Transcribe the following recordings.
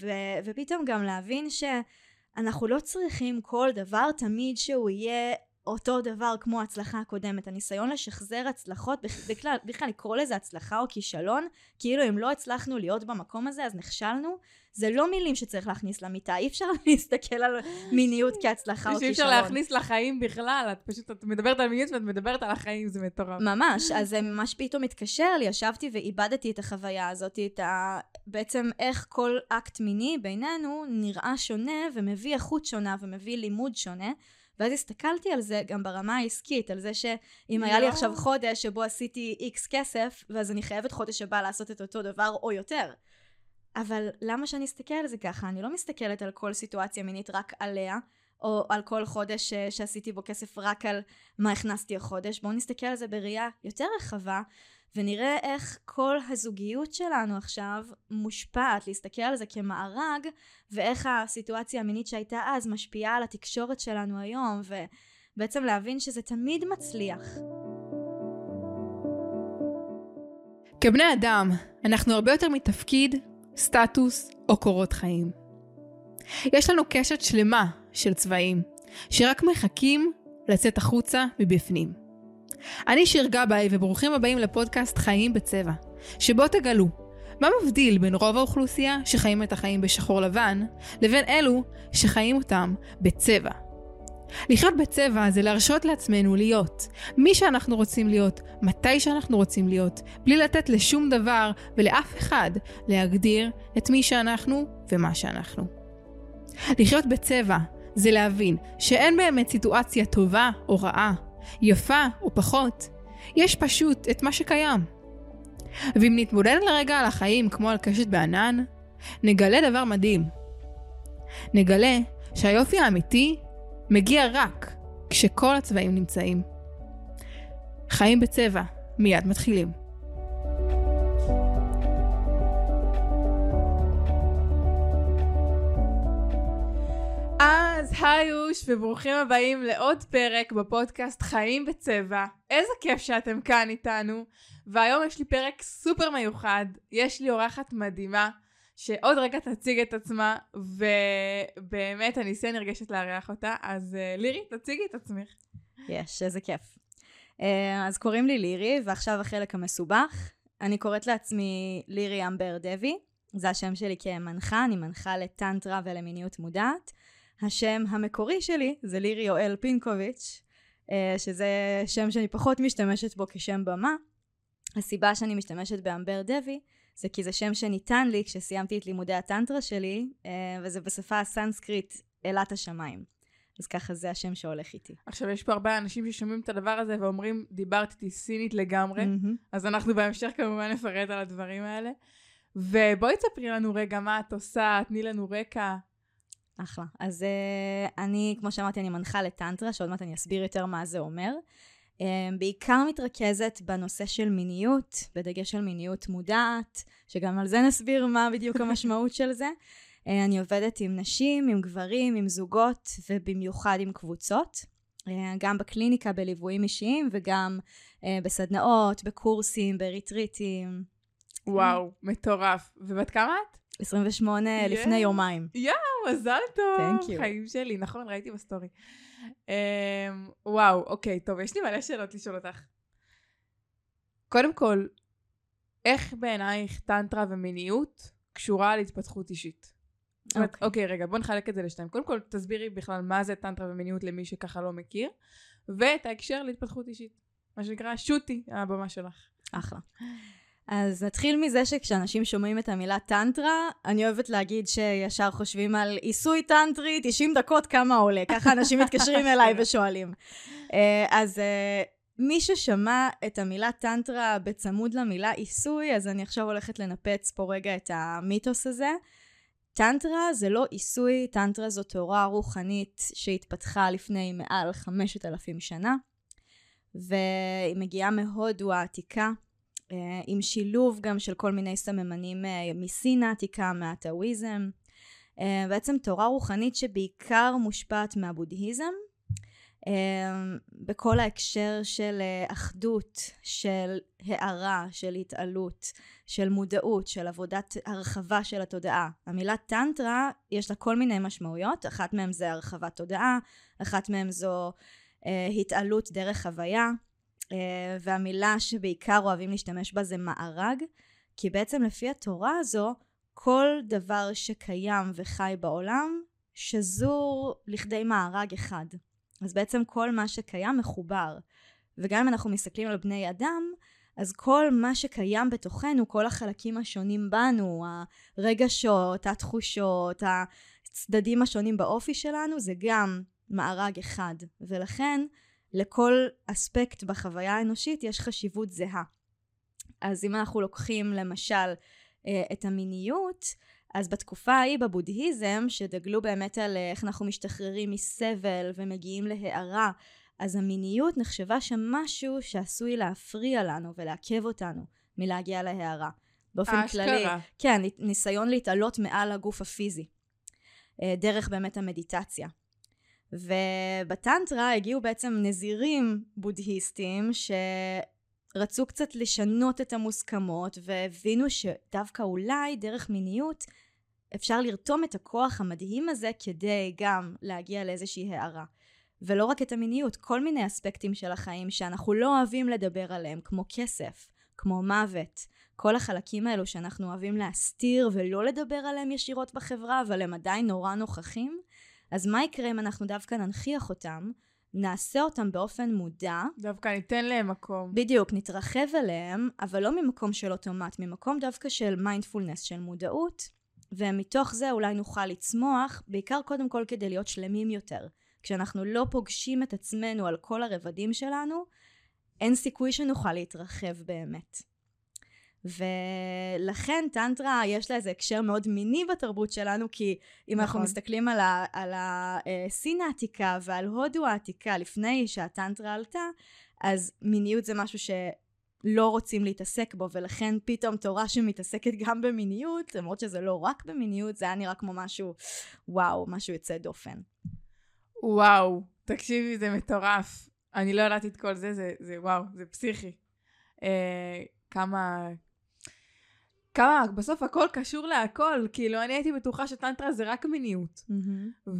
ו- ופתאום גם להבין שאנחנו לא צריכים כל דבר תמיד שהוא יהיה אותו דבר כמו ההצלחה הקודמת. הניסיון לשחזר הצלחות, בכלל, בכלל לקרוא לזה הצלחה או כישלון, כאילו אם לא הצלחנו להיות במקום הזה אז נכשלנו, זה לא מילים שצריך להכניס למיטה, אי אפשר להסתכל על מיניות כהצלחה או כישלון. שאי אפשר להכניס לחיים בכלל, את פשוט, את מדברת על מיניות ואת מדברת על החיים, זה מטורף. ממש, אז זה ממש פתאום התקשר לי, ישבתי ואיבדתי את החוויה הזאת, את ה... בעצם איך כל אקט מיני בינינו נראה שונה ומביא איכות שונה ומביא לימוד שונה. ואז הסתכלתי על זה גם ברמה העסקית, על זה שאם היה לי עכשיו חודש שבו עשיתי איקס כסף, ואז אני חייבת חודש הבא לעשות את אותו דבר או יותר. אבל למה שאני אסתכל על זה ככה? אני לא מסתכלת על כל סיטואציה מינית רק עליה, או על כל חודש ש- שעשיתי בו כסף רק על מה הכנסתי החודש. בואו נסתכל על זה בראייה יותר רחבה, ונראה איך כל הזוגיות שלנו עכשיו מושפעת, להסתכל על זה כמארג, ואיך הסיטואציה המינית שהייתה אז משפיעה על התקשורת שלנו היום, ובעצם להבין שזה תמיד מצליח. כבני אדם, אנחנו הרבה יותר מתפקיד, סטטוס או קורות חיים. יש לנו קשת שלמה של צבעים, שרק מחכים לצאת החוצה מבפנים. אני שיר גבאי וברוכים הבאים לפודקאסט חיים בצבע, שבו תגלו מה מבדיל בין רוב האוכלוסייה שחיים את החיים בשחור לבן, לבין אלו שחיים אותם בצבע. לחיות בצבע זה להרשות לעצמנו להיות מי שאנחנו רוצים להיות, מתי שאנחנו רוצים להיות, בלי לתת לשום דבר ולאף אחד להגדיר את מי שאנחנו ומה שאנחנו. לחיות בצבע זה להבין שאין באמת סיטואציה טובה או רעה, יפה או פחות, יש פשוט את מה שקיים. ואם נתמודד לרגע על החיים כמו על קשת בענן, נגלה דבר מדהים. נגלה שהיופי האמיתי מגיע רק כשכל הצבעים נמצאים. חיים בצבע, מיד מתחילים. היוש וברוכים הבאים לעוד פרק בפודקאסט חיים בצבע. איזה כיף שאתם כאן איתנו. והיום יש לי פרק סופר מיוחד. יש לי אורחת מדהימה שעוד רגע תציג את עצמה, ובאמת אני אעשה נרגשת לארח אותה. אז uh, לירי, תציגי את עצמך. יש, איזה כיף. Uh, אז קוראים לי לירי, ועכשיו החלק המסובך. אני קוראת לעצמי לירי אמבר דבי. זה השם שלי כמנחה, אני מנחה לטנטרה ולמיניות מודעת. השם המקורי שלי זה לירי יואל פינקוביץ', אה, שזה שם שאני פחות משתמשת בו כשם במה. הסיבה שאני משתמשת באמבר דבי זה כי זה שם שניתן לי כשסיימתי את לימודי הטנטרה שלי, אה, וזה בשפה הסנסקריט אלת השמיים. אז ככה זה השם שהולך איתי. עכשיו, יש פה הרבה אנשים ששומעים את הדבר הזה ואומרים, דיברת איתי סינית לגמרי, mm-hmm. אז אנחנו בהמשך כמובן נפרט על הדברים האלה. ובואי תספרי לנו רגע מה את עושה, תני לנו רקע. אחלה. אז uh, אני, כמו שאמרתי, אני מנחה לטנטרה, שעוד מעט אני אסביר יותר מה זה אומר. Um, בעיקר מתרכזת בנושא של מיניות, בדגש על מיניות מודעת, שגם על זה נסביר מה בדיוק המשמעות של זה. Uh, אני עובדת עם נשים, עם גברים, עם זוגות, ובמיוחד עם קבוצות. Uh, גם בקליניקה בליוויים אישיים, וגם uh, בסדנאות, בקורסים, בריטריטים. וואו, מטורף. ובת כמה את? 28 yeah. לפני יומיים. יואו, מזל טוב. חיים שלי, נכון, ראיתי בסטורי. Um, וואו, אוקיי, טוב, יש לי מלא שאלות לשאול אותך. קודם כל, איך בעינייך טנטרה ומיניות קשורה להתפתחות אישית? אוקיי, okay. אוקיי, רגע, בוא נחלק את זה לשתיים. קודם כל, תסבירי בכלל מה זה טנטרה ומיניות למי שככה לא מכיר, ואת ההקשר להתפתחות אישית. מה שנקרא, שוטי, הבמה שלך. אחלה. אז נתחיל מזה שכשאנשים שומעים את המילה טנטרה, אני אוהבת להגיד שישר חושבים על עיסוי טנטרי, 90 דקות כמה עולה, ככה אנשים מתקשרים אליי ושואלים. אה, אז אה, מי ששמע את המילה טנטרה בצמוד למילה עיסוי, אז אני עכשיו הולכת לנפץ פה רגע את המיתוס הזה. טנטרה זה לא עיסוי, טנטרה זו תורה רוחנית שהתפתחה לפני מעל 5,000 שנה, והיא מגיעה מהודו העתיקה. אה, עם שילוב גם של כל מיני סממנים אה, מסין העתיקה, מהטאוויזם. אה, בעצם תורה רוחנית שבעיקר מושפעת מהבודהיזם, בכל ההקשר של אחדות, של הערה, של התעלות, של מודעות, של עבודת הרחבה של התודעה. המילה טנטרה יש לה כל מיני משמעויות, אחת מהן זה הרחבת תודעה, אחת מהן זו אה, התעלות דרך חוויה, והמילה שבעיקר אוהבים להשתמש בה זה מארג, כי בעצם לפי התורה הזו, כל דבר שקיים וחי בעולם שזור לכדי מארג אחד. אז בעצם כל מה שקיים מחובר. וגם אם אנחנו מסתכלים על בני אדם, אז כל מה שקיים בתוכנו, כל החלקים השונים בנו, הרגשות, התחושות, הצדדים השונים באופי שלנו, זה גם מארג אחד. ולכן, לכל אספקט בחוויה האנושית יש חשיבות זהה. אז אם אנחנו לוקחים למשל אה, את המיניות, אז בתקופה ההיא בבודהיזם, שדגלו באמת על אה, איך אנחנו משתחררים מסבל ומגיעים להארה, אז המיניות נחשבה שם משהו שעשוי להפריע לנו ולעכב אותנו מלהגיע להארה. באופן האשכרה. כללי. כן, ניסיון להתעלות מעל הגוף הפיזי. אה, דרך באמת המדיטציה. ובטנטרה הגיעו בעצם נזירים בודהיסטים שרצו קצת לשנות את המוסכמות והבינו שדווקא אולי דרך מיניות אפשר לרתום את הכוח המדהים הזה כדי גם להגיע לאיזושהי הערה. ולא רק את המיניות, כל מיני אספקטים של החיים שאנחנו לא אוהבים לדבר עליהם, כמו כסף, כמו מוות, כל החלקים האלו שאנחנו אוהבים להסתיר ולא לדבר עליהם ישירות בחברה, אבל הם עדיין נורא נוכחים, אז מה יקרה אם אנחנו דווקא ננכיח אותם, נעשה אותם באופן מודע, דווקא ניתן להם מקום. בדיוק, נתרחב אליהם, אבל לא ממקום של אוטומט, ממקום דווקא של מיינדפולנס, של מודעות, ומתוך זה אולי נוכל לצמוח, בעיקר קודם כל כדי להיות שלמים יותר. כשאנחנו לא פוגשים את עצמנו על כל הרבדים שלנו, אין סיכוי שנוכל להתרחב באמת. ולכן טנטרה יש לה איזה הקשר מאוד מיני בתרבות שלנו, כי אם נכון. אנחנו מסתכלים על, ה, על הסין העתיקה ועל הודו העתיקה לפני שהטנטרה עלתה, אז מיניות זה משהו שלא רוצים להתעסק בו, ולכן פתאום תורה שמתעסקת גם במיניות, למרות שזה לא רק במיניות, זה היה נראה כמו משהו, וואו, משהו יוצא דופן. וואו, תקשיבי, זה מטורף. אני לא ידעתי את כל זה, זה, זה וואו, זה פסיכי. אה, כמה... כמה, בסוף הכל קשור להכל. כאילו, אני הייתי בטוחה שטנטרה זה רק מיניות. Mm-hmm.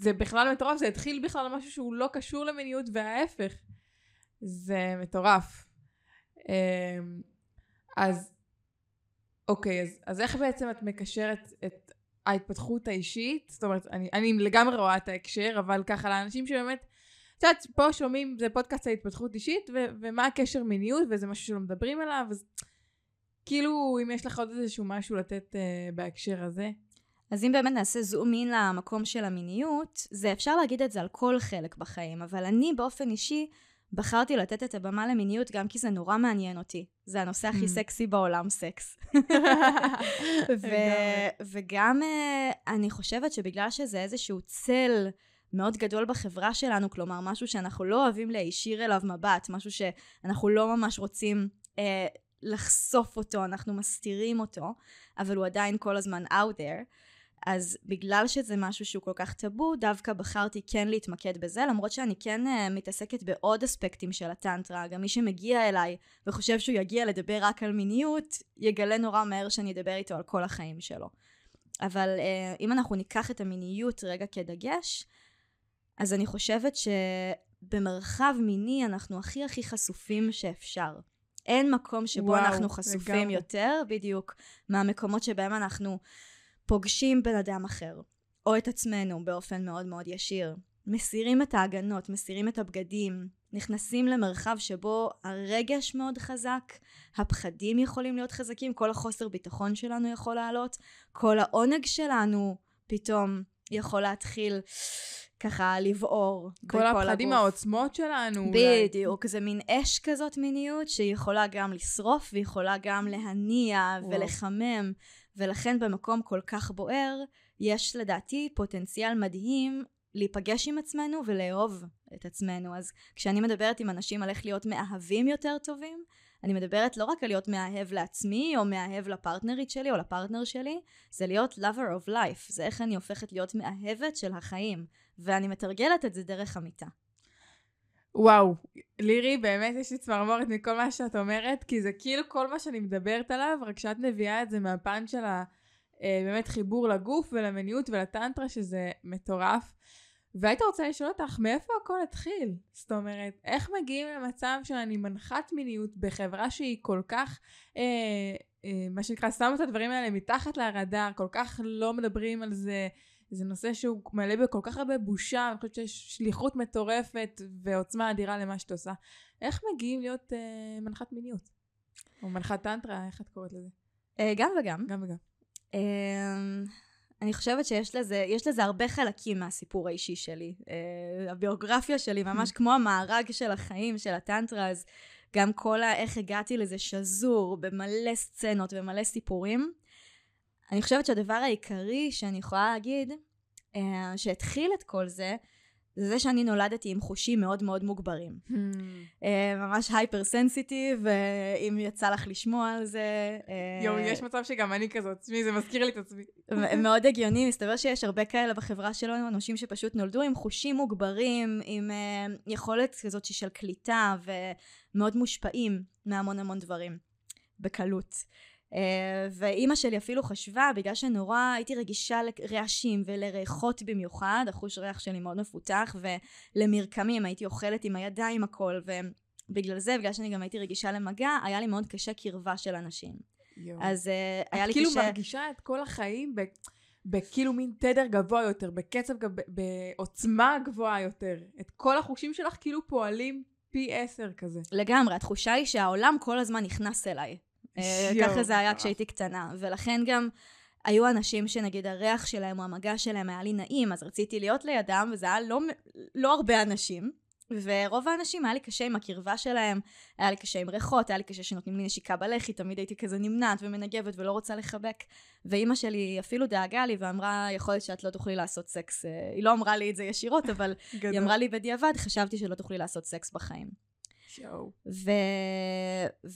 וזה בכלל מטורף, זה התחיל בכלל משהו שהוא לא קשור למיניות, וההפך. זה מטורף. אה, אז, אוקיי, אז, אז איך בעצם את מקשרת את ההתפתחות האישית, זאת אומרת, אני, אני לגמרי רואה את ההקשר, אבל ככה לאנשים שבאמת, את יודעת, פה שומעים, זה פודקאסט על התפתחות אישית, ו- ומה הקשר מיניות, וזה משהו שלא מדברים עליו, אז כאילו, אם יש לך עוד איזשהו משהו לתת uh, בהקשר הזה. אז אם באמת נעשה זום אין למקום של המיניות, זה אפשר להגיד את זה על כל חלק בחיים, אבל אני באופן אישי בחרתי לתת את הבמה למיניות גם כי זה נורא מעניין אותי. זה הנושא הכי Mm. סקסי בעולם, סקס. ו- וגם אה, אני חושבת שבגלל שזה איזשהו צל מאוד גדול בחברה שלנו, כלומר משהו שאנחנו לא אוהבים להישיר אליו מבט, משהו שאנחנו לא ממש רוצים אה, לחשוף אותו, אנחנו מסתירים אותו, אבל הוא עדיין כל הזמן out there. אז בגלל שזה משהו שהוא כל כך טאבו, דווקא בחרתי כן להתמקד בזה, למרות שאני כן uh, מתעסקת בעוד אספקטים של הטנטרה. גם מי שמגיע אליי וחושב שהוא יגיע לדבר רק על מיניות, יגלה נורא מהר שאני אדבר איתו על כל החיים שלו. אבל uh, אם אנחנו ניקח את המיניות רגע כדגש, אז אני חושבת שבמרחב מיני אנחנו הכי הכי חשופים שאפשר. אין מקום שבו וואו, אנחנו חשופים לגמרי. יותר, בדיוק, מהמקומות שבהם אנחנו פוגשים בן אדם אחר, או את עצמנו באופן מאוד מאוד ישיר. מסירים את ההגנות, מסירים את הבגדים, נכנסים למרחב שבו הרגש מאוד חזק, הפחדים יכולים להיות חזקים, כל החוסר ביטחון שלנו יכול לעלות, כל העונג שלנו פתאום יכול להתחיל ככה לבעור כל בכל הפחדים, הגוף. העוצמות שלנו. בדיוק, זה מין אש כזאת מיניות שיכולה גם לשרוף ויכולה גם להניע וואו. ולחמם, ולכן במקום כל כך בוער, יש לדעתי פוטנציאל מדהים להיפגש עם עצמנו ולאהוב את עצמנו. אז כשאני מדברת עם אנשים על איך להיות מאהבים יותר טובים, אני מדברת לא רק על להיות מאהב לעצמי, או מאהב לפרטנרית שלי, או לפרטנר שלי, זה להיות lover of life. זה איך אני הופכת להיות מאהבת של החיים. ואני מתרגלת את זה דרך המיטה. וואו, לירי, באמת יש לי צמרמורת מכל מה שאת אומרת, כי זה כאילו כל מה שאני מדברת עליו, רק שאת מביאה את זה מהפן של ה... אה, באמת חיבור לגוף ולמיניות ולטנטרה, שזה מטורף. והייתי רוצה לשאול אותך, מאיפה הכל התחיל? זאת אומרת, איך מגיעים למצב שאני מנחת מיניות בחברה שהיא כל כך, אה, אה, מה שנקרא, שמה את הדברים האלה מתחת לרדאר, כל כך לא מדברים על זה, זה נושא שהוא מלא בכל כך הרבה בושה, אני חושבת שיש שליחות מטורפת ועוצמה אדירה למה שאת עושה. איך מגיעים להיות אה, מנחת מיניות? או מנחת טנטרה, איך את קוראת לזה? אה, גם וגם. גם וגם. אה, אני חושבת שיש לזה, לזה הרבה חלקים מהסיפור האישי שלי. אה, הביוגרפיה שלי, ממש כמו המארג של החיים, של הטנטרה, אז גם כל ה... איך הגעתי לזה שזור במלא סצנות ומלא סיפורים. אני חושבת שהדבר העיקרי שאני יכולה להגיד, אה, שהתחיל את כל זה, זה זה שאני נולדתי עם חושים מאוד מאוד מוגברים. Hmm. Uh, ממש הייפר סנסיטיב, אם יצא לך לשמוע על זה. יואו, יש מצב שגם אני כזאת, תשמעי, זה מזכיר לי את עצמי. מאוד הגיוני, מסתבר שיש הרבה כאלה בחברה שלנו, אנשים שפשוט נולדו עם חושים מוגברים, עם יכולת כזאת של קליטה, ומאוד מושפעים מהמון המון דברים, בקלות. אה, ואימא שלי אפילו חשבה, בגלל שנורא הייתי רגישה לרעשים ולריחות במיוחד, החוש ריח שלי מאוד מפותח, ולמרקמים, הייתי אוכלת עם הידיים הכל, ובגלל זה, בגלל שאני גם הייתי רגישה למגע, היה לי מאוד קשה קרבה של אנשים. יו. אז uh, היה לי כאילו קשה... את כאילו מרגישה את כל החיים ב... בכאילו מין תדר גבוה יותר, בקצב, גב... בעוצמה גבוהה יותר. את כל החושים שלך כאילו פועלים פי עשר כזה. לגמרי, התחושה היא שהעולם כל הזמן נכנס אליי. אה, ככה זה היה כשהייתי קטנה, ולכן גם היו אנשים שנגיד הריח שלהם או המגע שלהם היה לי נעים, אז רציתי להיות לידם, וזה היה לא, לא הרבה אנשים. ורוב האנשים היה לי קשה עם הקרבה שלהם, היה לי קשה עם ריחות, היה לי קשה שנותנים לי נשיקה בלחי, תמיד הייתי כזה נמנעת ומנגבת ולא רוצה לחבק. ואימא שלי אפילו דאגה לי ואמרה, יכול להיות שאת לא תוכלי לעשות סקס. אה, היא לא אמרה לי את זה ישירות, אבל היא אמרה לי בדיעבד, חשבתי שלא תוכלי לעשות סקס בחיים. ו...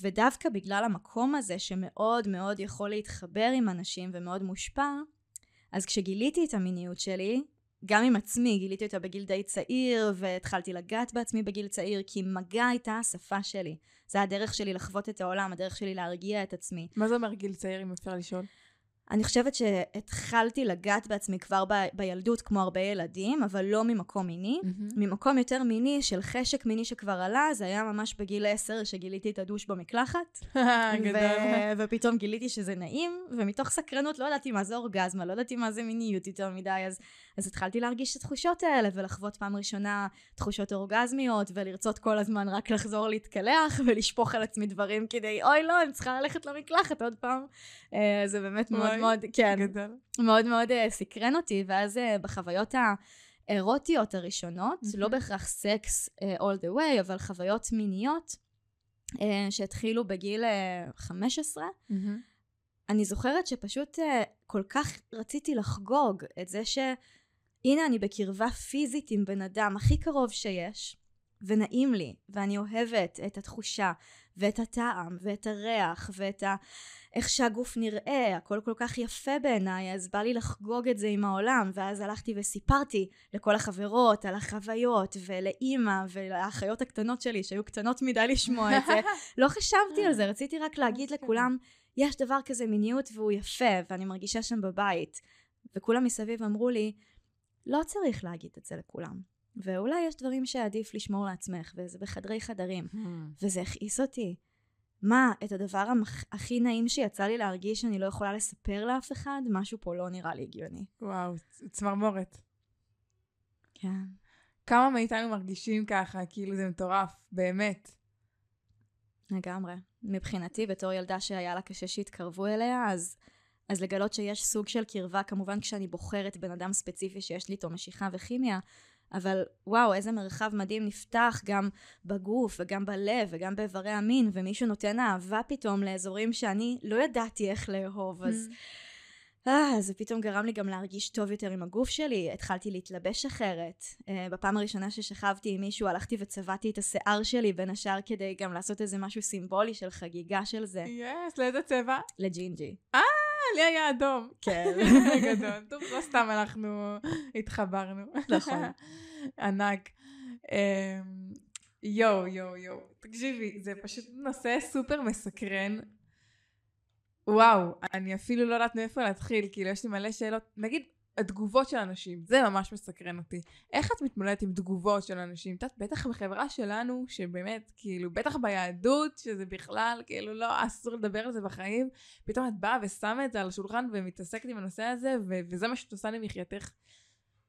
ודווקא בגלל המקום הזה שמאוד מאוד יכול להתחבר עם אנשים ומאוד מושפע, אז כשגיליתי את המיניות שלי, גם עם עצמי, גיליתי אותה בגיל די צעיר, והתחלתי לגעת בעצמי בגיל צעיר, כי מגע הייתה השפה שלי. זה הדרך שלי לחוות את העולם, הדרך שלי להרגיע את עצמי. מה זה אומר גיל צעיר, אם אפשר לשאול? אני חושבת שהתחלתי לגעת בעצמי כבר ב, בילדות כמו הרבה ילדים, אבל לא ממקום מיני. Mm-hmm. ממקום יותר מיני של חשק מיני שכבר עלה, זה היה ממש בגיל 10 שגיליתי את הדוש במקלחת. ו- ופתאום גיליתי שזה נעים, ומתוך סקרנות לא ידעתי מה זה אורגזמה, לא ידעתי מה זה מיניות יותר מדי, אז, אז התחלתי להרגיש את התחושות האלה, ולחוות פעם ראשונה תחושות אורגזמיות, ולרצות כל הזמן רק לחזור להתקלח, ולשפוך על עצמי דברים כדי, אוי לא, אני צריכה ללכת למקלחת עוד פעם. אה, זה באמת מאוד מאוד, כן, גדול. מאוד מאוד uh, סקרן אותי, ואז uh, בחוויות האירוטיות הראשונות, mm-hmm. לא בהכרח סקס uh, all the way, אבל חוויות מיניות, uh, שהתחילו בגיל uh, 15, mm-hmm. אני זוכרת שפשוט uh, כל כך רציתי לחגוג את זה שהנה אני בקרבה פיזית עם בן אדם הכי קרוב שיש, ונעים לי, ואני אוהבת את התחושה, ואת הטעם, ואת הריח, ואת ה... איך שהגוף נראה, הכל כל כך יפה בעיניי, אז בא לי לחגוג את זה עם העולם, ואז הלכתי וסיפרתי לכל החברות על החוויות, ולאימא, ולאחיות הקטנות שלי, שהיו קטנות מדי לשמוע את זה. לא חשבתי על זה, רציתי רק להגיד לכולם, יש דבר כזה מיניות והוא יפה, ואני מרגישה שם בבית. וכולם מסביב אמרו לי, לא צריך להגיד את זה לכולם. ואולי יש דברים שעדיף לשמור לעצמך, וזה בחדרי חדרים. Hmm. וזה הכעיס אותי. מה, את הדבר המח... הכי נעים שיצא לי להרגיש שאני לא יכולה לספר לאף אחד? משהו פה לא נראה לי הגיוני. וואו, צמרמורת. כן. כמה מאיתנו מרגישים ככה, כאילו זה מטורף, באמת. לגמרי. מבחינתי, בתור ילדה שהיה לה קשה שיתקרבו אליה, אז, אז לגלות שיש סוג של קרבה, כמובן כשאני בוחרת בן אדם ספציפי שיש לי איתו משיכה וכימיה, אבל וואו, איזה מרחב מדהים נפתח גם בגוף וגם בלב וגם באיברי המין, ומישהו נותן אהבה פתאום לאזורים שאני לא ידעתי איך לאהוב, אז... Mm. אה, זה פתאום גרם לי גם להרגיש טוב יותר עם הגוף שלי, התחלתי להתלבש אחרת. אה, בפעם הראשונה ששכבתי עם מישהו הלכתי וצבעתי את השיער שלי בין השאר כדי גם לעשות איזה משהו סימבולי של חגיגה של זה. Yes, לאיזה צבע? לג'ינג'י. אה, לי היה אדום. כן. גדול. טוב, לא סתם אנחנו התחברנו. נכון. ענק. אמ, יואו, יואו, יואו. תקשיבי, זה פשוט נושא סופר מסקרן. וואו, אני אפילו לא יודעת מאיפה להתחיל, כאילו יש לי מלא שאלות. נגיד, התגובות של אנשים, זה ממש מסקרן אותי. איך את מתמודדת עם תגובות של אנשים? את יודעת, בטח בחברה שלנו, שבאמת, כאילו, בטח ביהדות, שזה בכלל, כאילו, לא, אסור לדבר על זה בחיים, פתאום את באה ושמה את זה על השולחן ומתעסקת עם הנושא הזה, ו- וזה מה שאת עושה למחייתך.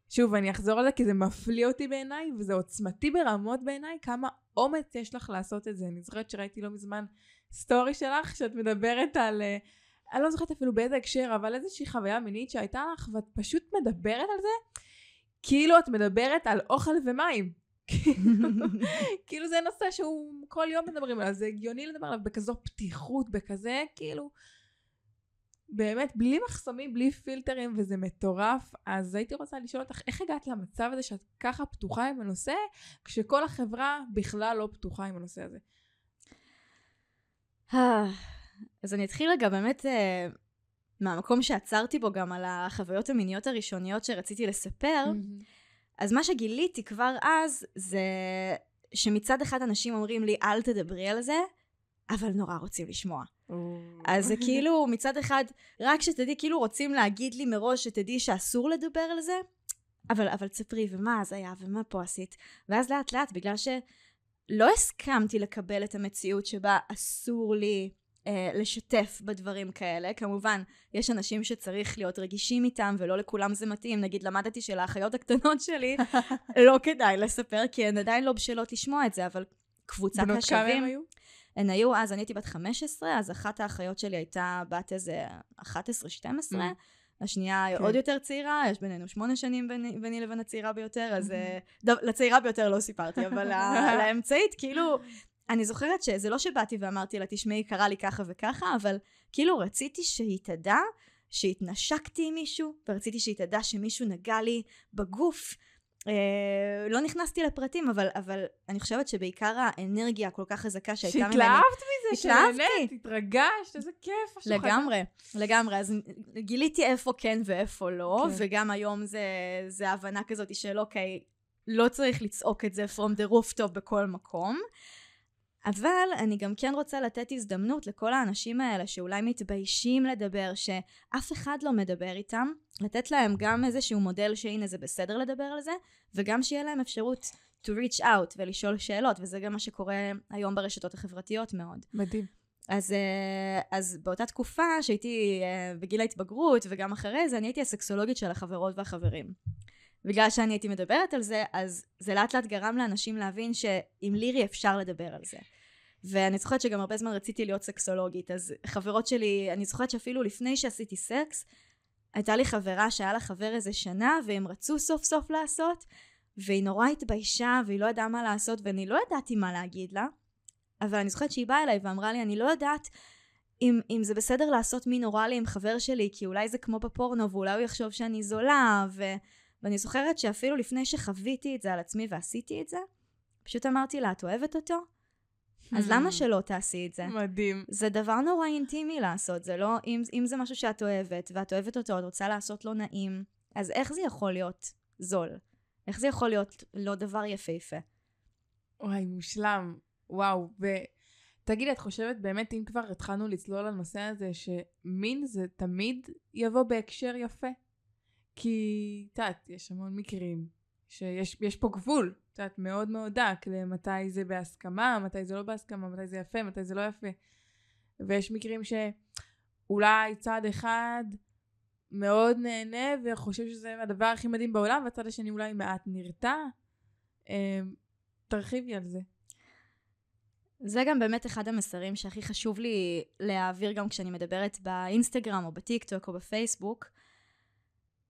שוב, אני אחזור על זה כי זה מפליא אותי בעיניי, וזה עוצמתי ברמות בעיניי, כמה אומץ יש לך לעשות את זה. אני זוכרת שראיתי לא מזמן סטורי שלך, שאת מדברת על... אה, אני לא זוכרת אפילו באיזה הקשר, אבל איזושהי חוויה מינית שהייתה לך, ואת פשוט מדברת על זה, כאילו את מדברת על אוכל ומים. כאילו זה נושא שהוא כל יום מדברים עליו, זה הגיוני לדבר עליו בכזו פתיחות, בכזה, כאילו, באמת, בלי מחסומים, בלי פילטרים, וזה מטורף. אז הייתי רוצה לשאול אותך, איך הגעת למצב הזה שאת ככה פתוחה עם הנושא, כשכל החברה בכלל לא פתוחה עם הנושא הזה? אז אני אתחיל רגע באמת אה, מהמקום שעצרתי בו גם על החוויות המיניות הראשוניות שרציתי לספר. אז מה שגיליתי כבר אז זה שמצד אחד אנשים אומרים לי אל תדברי על זה, אבל נורא רוצים לשמוע. אז זה כאילו מצד אחד, רק שתדעי, כאילו רוצים להגיד לי מראש שתדעי שאסור לדבר על זה, אבל, אבל תספרי, ומה אז היה, ומה פה עשית? ואז לאט לאט, בגלל שלא הסכמתי לקבל את המציאות שבה אסור לי אה, לשתף בדברים כאלה. כמובן, יש אנשים שצריך להיות רגישים איתם, ולא לכולם זה מתאים. נגיד, למדתי שלאחיות הקטנות שלי לא כדאי לספר, כי הן עדיין לא בשלות לשמוע את זה, אבל קבוצת בנות כמה השווים... הם היו? הן היו, אז אני הייתי בת 15, אז אחת האחיות שלי הייתה בת איזה 11-12. Mm. השנייה כן. עוד יותר צעירה, יש בינינו שמונה שנים ביני, ביני לבין הצעירה ביותר, אז Mhm. אה, דו, לצעירה ביותר לא סיפרתי, אבל לאמצעית, כאילו, אני זוכרת שזה לא שבאתי ואמרתי לה, תשמעי, קרה לי ככה וככה, אבל כאילו רציתי שהיא תדע שהתנשקתי עם מישהו, ורציתי שהיא תדע שמישהו נגע לי בגוף. אה, לא נכנסתי לפרטים, אבל, אבל אני חושבת שבעיקר האנרגיה הכל כך חזקה שהייתה ממני. שהתלהבת מזה. שנהנית, התרגשת, איזה כיף. לגמרי, לגמרי. אז גיליתי איפה כן ואיפה לא, כן. וגם היום זה, זה הבנה כזאת של אוקיי, לא צריך לצעוק את זה from the rooftop בכל מקום. אבל אני גם כן רוצה לתת הזדמנות לכל האנשים האלה שאולי מתביישים לדבר, שאף אחד לא מדבר איתם, לתת להם גם איזשהו מודל שהנה זה בסדר לדבר על זה, וגם שיהיה להם אפשרות to reach out ולשאול שאלות, וזה גם מה שקורה היום ברשתות החברתיות מאוד. מדהים. אז, אה, אז באותה תקופה שהייתי אה, בגיל ההתבגרות וגם אחרי זה, אני הייתי הסקסולוגית של החברות והחברים. בגלל שאני הייתי מדברת על זה, אז זה לאט לאט גרם לאנשים להבין שעם לירי אפשר לדבר על זה. ואני זוכרת שגם הרבה זמן רציתי להיות סקסולוגית, אז חברות שלי, אני זוכרת שאפילו לפני שעשיתי סקס, הייתה לי חברה שהיה לה חבר איזה שנה, והם רצו סוף סוף לעשות, והיא נורא התביישה, והיא לא ידעה מה לעשות, ואני לא ידעתי מה להגיד לה. אבל אני זוכרת שהיא באה אליי ואמרה לי, אני לא יודעת אם, אם זה בסדר לעשות מין אוראלי עם חבר שלי, כי אולי זה כמו בפורנו, ואולי הוא יחשוב שאני זולה, ו... ואני זוכרת שאפילו לפני שחוויתי את זה על עצמי ועשיתי את זה, פשוט אמרתי לה, את אוהבת אותו? אז. למה שלא תעשי את זה? מדהים. זה דבר נורא אינטימי לעשות, זה לא, אם, אם זה משהו שאת אוהבת, ואת אוהבת אותו, את רוצה לעשות לו נעים, אז איך זה יכול להיות זול? איך זה יכול להיות לא דבר יפהפה? וואי, מושלם. וואו. ותגידי, את חושבת באמת, אם כבר התחלנו לצלול לנושא הזה, שמין זה תמיד יבוא בהקשר יפה? כי, את יודעת, יש המון מקרים שיש יש פה גבול, את יודעת, מאוד מאוד דק, למתי זה בהסכמה, מתי זה לא בהסכמה, מתי זה יפה, מתי זה לא יפה. ויש מקרים שאולי צד אחד מאוד נהנה וחושב שזה הדבר הכי מדהים בעולם, והצד השני אולי מעט נרתע. אמ, תרחיבי על זה. זה גם באמת אחד המסרים שהכי חשוב לי להעביר גם כשאני מדברת באינסטגרם או בטיק טוק או בפייסבוק,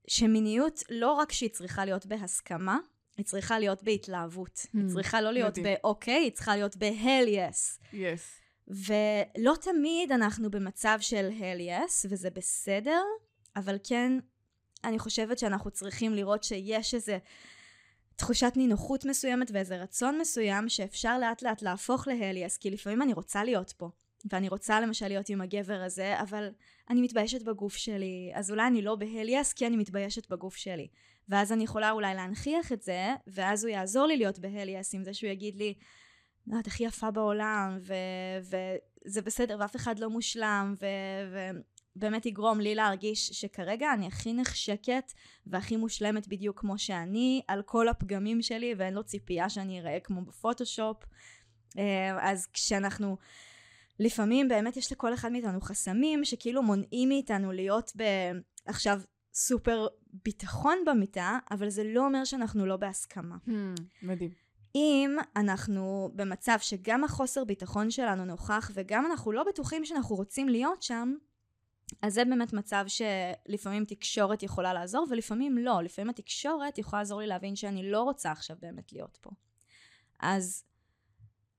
שמיניות לא רק שהיא צריכה להיות בהסכמה, היא צריכה להיות בהתלהבות. Hmm, היא צריכה לא להיות. באוקיי, היא צריכה להיות ב-hell yes. יס. ולא תמיד אנחנו במצב של hell yes, וזה בסדר, אבל כן, אני חושבת שאנחנו צריכים לראות שיש איזה תחושת נינוחות מסוימת ואיזה רצון מסוים שאפשר לאט לאט להפוך להליאס, כי לפעמים אני רוצה להיות פה. ואני רוצה למשל להיות עם הגבר הזה, אבל אני מתביישת בגוף שלי, אז אולי אני לא בהליאס כי אני מתביישת בגוף שלי. ואז אני יכולה אולי להנכיח את זה, ואז הוא יעזור לי להיות בהליאס עם זה שהוא יגיד לי, לא, את הכי יפה בעולם, וזה בסדר, ואף אחד לא מושלם, ובאמת יגרום לי להרגיש שכרגע אני הכי נחשקת והכי מושלמת בדיוק כמו שאני, על כל הפגמים שלי, ואין לו ציפייה שאני אראה כמו בפוטושופ. אה, אז כשאנחנו... לפעמים באמת יש לכל אחד מאיתנו חסמים שכאילו מונעים מאיתנו להיות ב... עכשיו סופר ביטחון במיטה, אבל זה לא אומר שאנחנו לא בהסכמה. Hmm, מדהים. אם אנחנו במצב שגם החוסר ביטחון שלנו נוכח וגם אנחנו לא בטוחים שאנחנו רוצים להיות שם, אז זה באמת מצב שלפעמים תקשורת יכולה לעזור ולפעמים לא. לפעמים התקשורת יכולה לעזור לי להבין שאני לא רוצה עכשיו באמת להיות פה. אז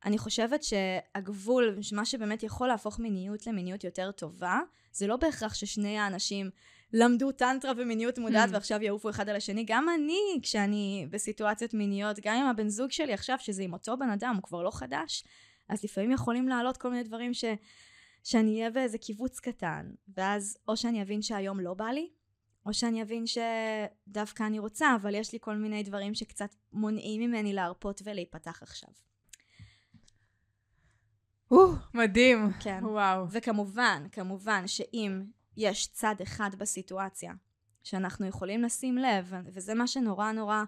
אני חושבת שהגבול, מה שבאמת יכול להפוך מיניות למיניות יותר טובה, זה לא בהכרח ששני האנשים למדו טנטרה ומיניות מודעת mm. ועכשיו יעופו אחד על השני. גם אני, כשאני בסיטואציות מיניות, גם עם הבן זוג שלי עכשיו, שזה עם אותו בן אדם, הוא כבר לא חדש, אז לפעמים יכולים לעלות כל מיני דברים ש... שאני אהיה באיזה קיבוץ קטן, ואז או שאני אבין שהיום לא בא לי, או שאני אבין שדווקא אני רוצה, אבל יש לי כל מיני דברים שקצת מונעים ממני להרפות ולהיפתח עכשיו. או, מדהים. כן. וואו. וכמובן, כמובן שאם יש צד אחד בסיטואציה שאנחנו יכולים לשים לב, וזה מה שנורא נורא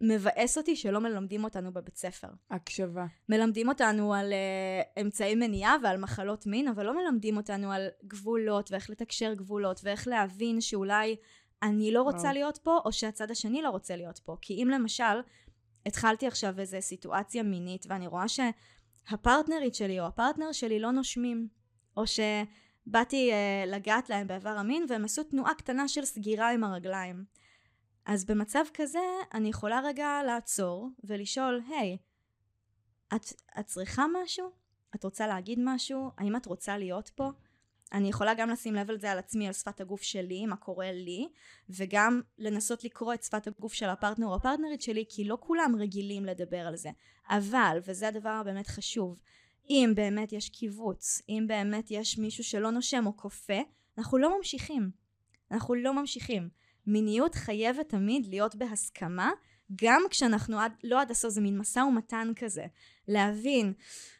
מבאס אותי שלא מלמדים אותנו בבית ספר. הקשבה. מלמדים אותנו על uh, אמצעי מניעה ועל מחלות מין, אבל לא מלמדים אותנו על גבולות ואיך לתקשר גבולות ואיך להבין שאולי אני לא רוצה וואו. להיות פה, או שהצד השני לא רוצה להיות פה. כי אם למשל התחלתי עכשיו איזו סיטואציה מינית ואני רואה ש... הפרטנרית שלי או הפרטנר שלי לא נושמים, או שבאתי uh, לגעת להם באיבר המין והם עשו תנועה קטנה של סגירה עם הרגליים. אז במצב כזה אני יכולה רגע לעצור ולשאול, היי, את, את צריכה משהו? את רוצה להגיד משהו? האם את רוצה להיות פה? אני יכולה גם לשים לב על זה על עצמי, על שפת הגוף שלי, מה קורה לי, וגם לנסות לקרוא את שפת הגוף של הפרטנר או הפרטנרית שלי, כי לא כולם רגילים לדבר על זה. אבל, וזה הדבר הבאמת חשוב, אם באמת יש קיבוץ, אם באמת יש מישהו שלא נושם או כופה, אנחנו לא ממשיכים. אנחנו לא ממשיכים. מיניות חייבת תמיד להיות בהסכמה, גם כשאנחנו עד, לא עד הסוף, זה מין משא ומתן כזה. להבין,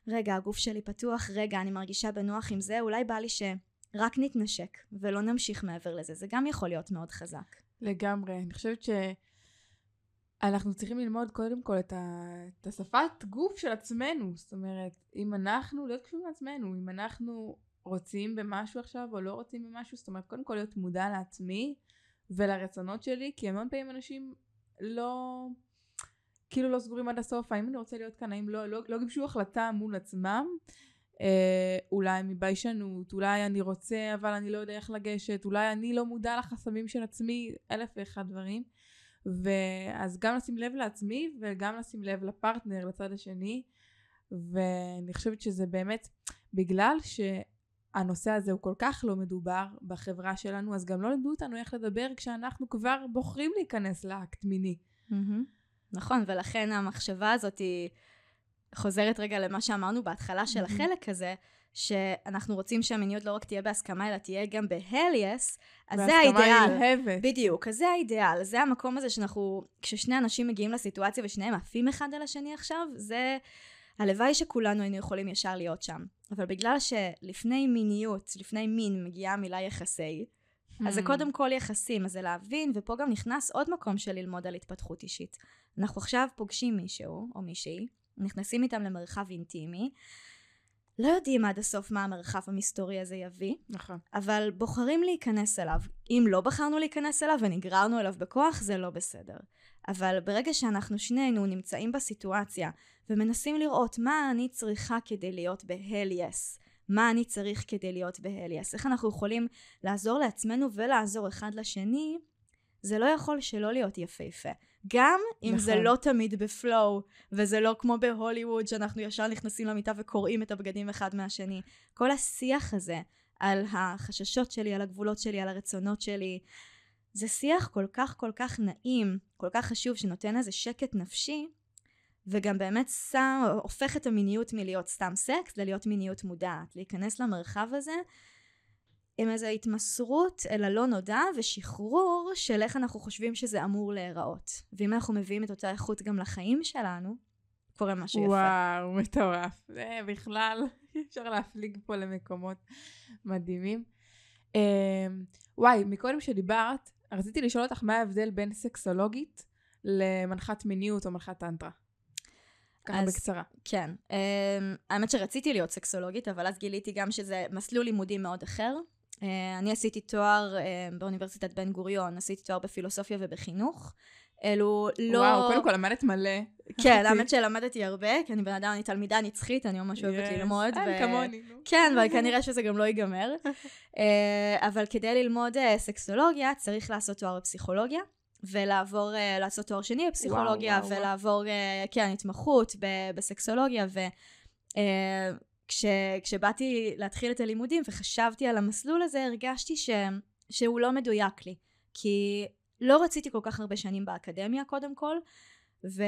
רגע, הגוף שלי פתוח, רגע, אני מרגישה בנוח עם זה, אולי בא לי שרק נתנשק ולא נמשיך מעבר לזה. זה גם יכול להיות מאוד חזק. לגמרי. אני חושבת שאנחנו צריכים ללמוד קודם כל את, ה... את השפת גוף של עצמנו. זאת אומרת, אם אנחנו, להיות קשורים לעצמנו, אם אנחנו רוצים במשהו עכשיו או לא רוצים במשהו, זאת אומרת, קודם כל להיות מודע לעצמי ולרצונות שלי, כי המון פעמים אנשים לא, כאילו לא סגורים עד הסוף, האם אני רוצה להיות כאן, האם לא, לא, לא גיבשו החלטה מול עצמם, אה, אולי מביישנות, אולי אני רוצה אבל אני לא יודע איך לגשת, אולי אני לא מודע לחסמים של עצמי, אלף ואחד דברים. ואז גם לשים לב לעצמי וגם לשים לב לפרטנר, לצד השני. ואני חושבת שזה באמת, בגלל שהנושא הזה הוא כל כך לא מדובר בחברה שלנו, אז גם לא לימדו אותנו איך לדבר כשאנחנו כבר בוחרים להיכנס לאקט מיני. Mm-hmm. נכון, ולכן המחשבה הזאת היא חוזרת רגע למה שאמרנו בהתחלה של החלק הזה, שאנחנו רוצים שהמיניות לא רק תהיה בהסכמה, אלא תהיה גם בהליאס, אז זה האידיאל. בהסכמה נלהבת. בדיוק, אז זה האידיאל. זה המקום הזה שאנחנו, כששני אנשים מגיעים לסיטואציה ושניהם עפים אחד על השני עכשיו, זה... הלוואי שכולנו היינו יכולים ישר להיות שם. אבל בגלל שלפני מיניות, לפני מין, מגיעה המילה יחסי, אז זה hmm. קודם כל יחסים, אז זה להבין, ופה גם נכנס עוד מקום של ללמוד על התפתחות אישית. אנחנו עכשיו פוגשים מישהו או מישהי, נכנסים איתם למרחב אינטימי, לא יודעים עד הסוף מה המרחב המסתורי הזה יביא, נכון. אבל בוחרים להיכנס אליו. אם לא בחרנו להיכנס אליו ונגררנו אליו בכוח, זה לא בסדר. אבל ברגע שאנחנו שנינו נמצאים בסיטואציה ומנסים לראות מה אני צריכה כדי להיות ב-hell yes, מה אני צריך כדי להיות בהליאס, איך אנחנו יכולים לעזור לעצמנו ולעזור אחד לשני, זה לא יכול שלא להיות יפהפה. גם אם נכון. זה לא תמיד בפלואו, וזה לא כמו בהוליווד, שאנחנו ישר נכנסים למיטה וקוראים את הבגדים אחד מהשני. כל השיח הזה על החששות שלי, על הגבולות שלי, על הרצונות שלי. זה שיח כל כך כל כך נעים, כל כך חשוב, שנותן איזה שקט נפשי, וגם באמת שם, הופך את המיניות מלהיות סתם סקס ללהיות מיניות מודעת, להיכנס למרחב הזה עם איזו התמסרות אל הלא נודע ושחרור של איך אנחנו חושבים שזה אמור להיראות. ואם אנחנו מביאים את אותה איכות גם לחיים שלנו, קורה משהו יפה. וואו, מטורף. זה בכלל, אי אפשר להפליג פה למקומות מדהימים. אמ, וואי, מקודם שדיברת, רציתי לשאול אותך מה ההבדל בין סקסולוגית למנחת מיניות או מנחת טנטרה. ככה אז, בקצרה. כן. Um, האמת שרציתי להיות סקסולוגית, אבל אז גיליתי גם שזה מסלול לימודי מאוד אחר. Uh, אני עשיתי תואר uh, באוניברסיטת בן גוריון, עשיתי תואר בפילוסופיה ובחינוך. אלו לא... וואו, קודם כל למדת מלא. כן, האמת שלמדתי הרבה, כי אני בן אדם, אני תלמידה נצחית, אני ממש אוהבת ללמוד. אין כמוני. כן, אבל כנראה שזה גם לא ייגמר. אה, אבל כדי ללמוד סקסולוגיה, צריך לעשות תואר בפסיכולוגיה. ולעבור, לעשות תואר שני בפסיכולוגיה, ולעבור, כן, התמחות בסקסולוגיה, וכשבאתי uh, להתחיל את הלימודים וחשבתי על המסלול הזה, הרגשתי ש, שהוא לא מדויק לי. כי לא רציתי כל כך הרבה שנים באקדמיה, קודם כל, ו,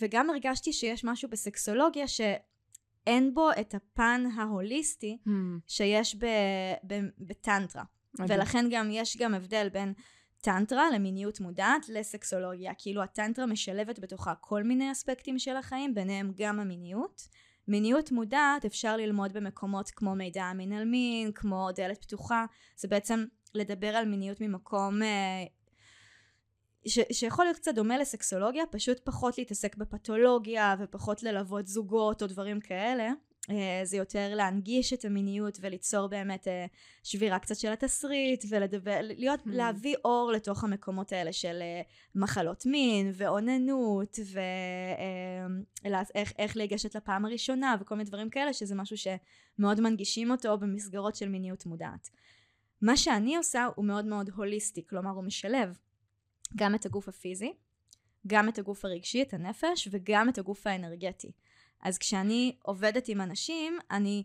וגם הרגשתי שיש משהו בסקסולוגיה שאין בו את הפן ההוליסטי hmm. שיש בטנטרה. ולכן גם יש גם הבדל בין טנטרה למיניות מודעת לסקסולוגיה. כאילו הטנטרה משלבת בתוכה כל מיני אספקטים של החיים, ביניהם גם המיניות. מיניות מודעת אפשר ללמוד במקומות כמו מידע המין על מין, כמו דלת פתוחה. זה בעצם לדבר על מיניות ממקום אה, ש, שיכול להיות קצת דומה לסקסולוגיה, פשוט פחות להתעסק בפתולוגיה ופחות ללוות זוגות או דברים כאלה. אה, זה יותר להנגיש את המיניות וליצור באמת אה, שבירה קצת של התסריט ולדבר, להיות, hmm. להביא אור לתוך המקומות האלה של אה, מחלות מין ואוננות ואיך לגשת לפעם הראשונה וכל מיני דברים כאלה שזה משהו שמאוד מנגישים אותו במסגרות של מיניות מודעת. מה שאני עושה הוא מאוד מאוד הוליסטי, כלומר הוא משלב גם את הגוף הפיזי, גם את הגוף הרגשי, את הנפש, וגם את הגוף האנרגטי. אז כשאני עובדת עם אנשים, אני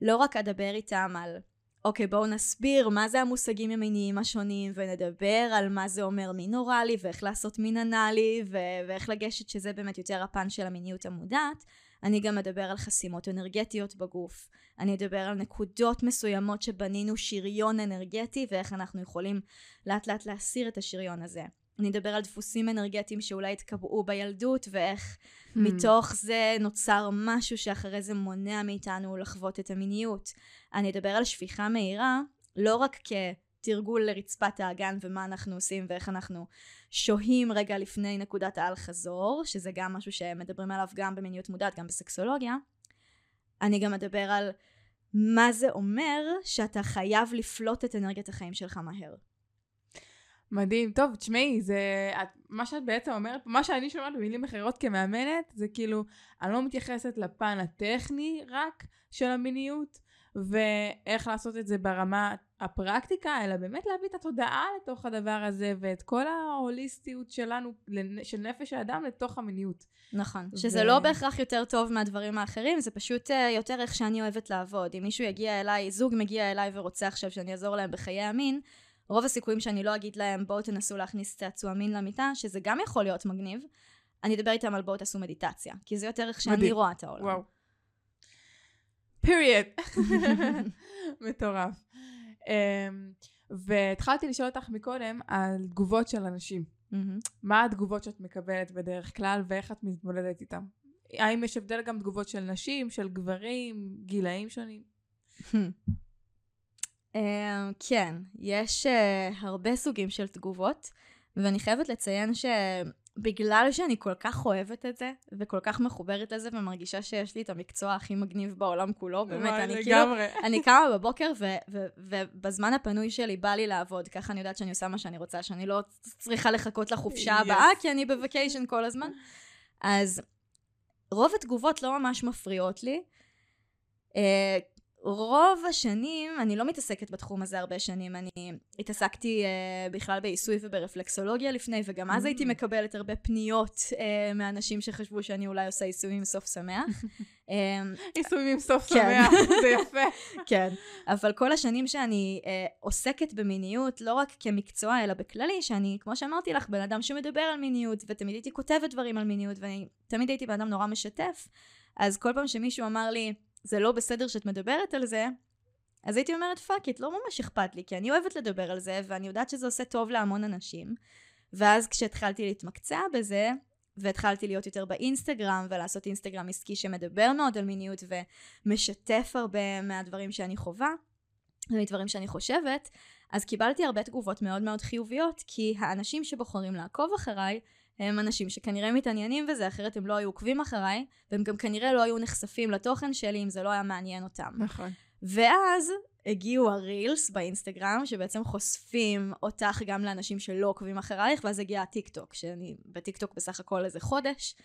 לא רק אדבר איתם על, אוקיי, בואו נסביר מה זה המושגים המיניים השונים, ונדבר על מה זה אומר מין אוראלי, ואיך לעשות מין אנאלי, ו- ואיך לגשת, שזה באמת יותר הפן של המיניות המודעת. אני גם אדבר על חסימות אנרגטיות בגוף. אני אדבר על נקודות מסוימות שבנינו שריון אנרגטי, ואיך אנחנו יכולים לאט לאט להסיר את השריון הזה. אני אדבר על דפוסים אנרגטיים שאולי התקבעו בילדות, ואיך hmm. מתוך זה נוצר משהו שאחרי זה מונע מאיתנו לחוות את המיניות. אני אדבר על שפיכה מהירה, לא רק כתרגול לרצפת האגן ומה אנחנו עושים ואיך אנחנו שוהים רגע לפני נקודת האל חזור, שזה גם משהו שמדברים עליו גם במיניות מודעת, גם בסקסולוגיה. אני גם אדבר על מה זה אומר שאתה חייב לפלוט את אנרגיית החיים שלך מהר. מדהים. טוב, תשמעי, זה... את, מה שאת בעצם אומרת, מה שאני שומעת במילים אחרות כמאמנת, זה כאילו, אני לא מתייחסת לפן הטכני רק של המיניות, ואיך לעשות את זה ברמה הפרקטיקה, אלא באמת להביא את התודעה לתוך הדבר הזה, ואת כל ההוליסטיות שלנו, של נפש האדם, לתוך המיניות. נכון. ו... שזה לא בהכרח יותר טוב מהדברים האחרים, זה פשוט uh, יותר איך שאני אוהבת לעבוד. אם מישהו יגיע אליי, זוג מגיע אליי ורוצה עכשיו שאני אעזור להם בחיי המין, רוב הסיכויים שאני לא אגיד להם בואו תנסו להכניס צעצוע מין למיטה, שזה גם יכול להיות מגניב, אני אדבר איתם על בואו תעשו מדיטציה, כי זה יותר איך שאני מדהים. רואה את העולם. וואו. פיריד. מטורף. Um, והתחלתי לשאול אותך מקודם על תגובות של אנשים. Mm-hmm. מה התגובות שאת מקבלת בדרך כלל ואיך את מתמודדת איתן? האם יש הבדל גם תגובות של נשים, של גברים, גילאים שונים? Uh, כן, יש uh, הרבה סוגים של תגובות, ואני חייבת לציין שבגלל שאני כל כך אוהבת את זה, וכל כך מחוברת לזה, ומרגישה שיש לי את המקצוע הכי מגניב בעולם כולו, באמת, אני כאילו, אני קמה בבוקר, ובזמן הפנוי שלי בא לי לעבוד, ככה אני יודעת שאני עושה מה שאני רוצה, שאני לא צריכה לחכות לחופשה הבאה, yes. כי אני בווקיישן כל הזמן. אז רוב התגובות לא ממש מפריעות לי. Uh, רוב השנים, אני לא מתעסקת בתחום הזה הרבה שנים, אני התעסקתי uh, בכלל בעיסוי וברפלקסולוגיה לפני, וגם אז הייתי Mm. מקבלת הרבה פניות uh, מאנשים שחשבו שאני אולי עושה עיסויים סוף שמח. um, נישואים עם סוף כן. שמח, זה יפה. כן, אבל כל השנים שאני אה, עוסקת במיניות, לא רק כמקצוע, אלא בכללי, שאני, כמו שאמרתי לך, בן אדם שמדבר על מיניות, ותמיד הייתי כותבת דברים על מיניות, ואני תמיד הייתי בן אדם נורא משתף, אז כל פעם שמישהו אמר לי, זה לא בסדר שאת מדברת על זה, אז הייתי אומרת, fuck it, לא ממש אכפת לי, כי אני אוהבת לדבר על זה, ואני יודעת שזה עושה טוב להמון אנשים. ואז כשהתחלתי להתמקצע בזה, והתחלתי להיות יותר באינסטגרם, ולעשות אינסטגרם עסקי שמדבר מאוד על מיניות, ומשתף הרבה מהדברים שאני חווה, ומדברים שאני חושבת, אז קיבלתי הרבה תגובות מאוד מאוד חיוביות, כי האנשים שבוחרים לעקוב אחריי, הם אנשים שכנראה מתעניינים בזה, אחרת הם לא היו עוקבים אחריי, והם גם כנראה לא היו נחשפים לתוכן שלי אם זה לא היה מעניין אותם. נכון. ואז הגיעו הרילס באינסטגרם, שבעצם חושפים אותך גם לאנשים שלא עוקבים אחרייך, ואז הגיע הטיק טוק, שאני בטיק טוק בסך הכל איזה חודש,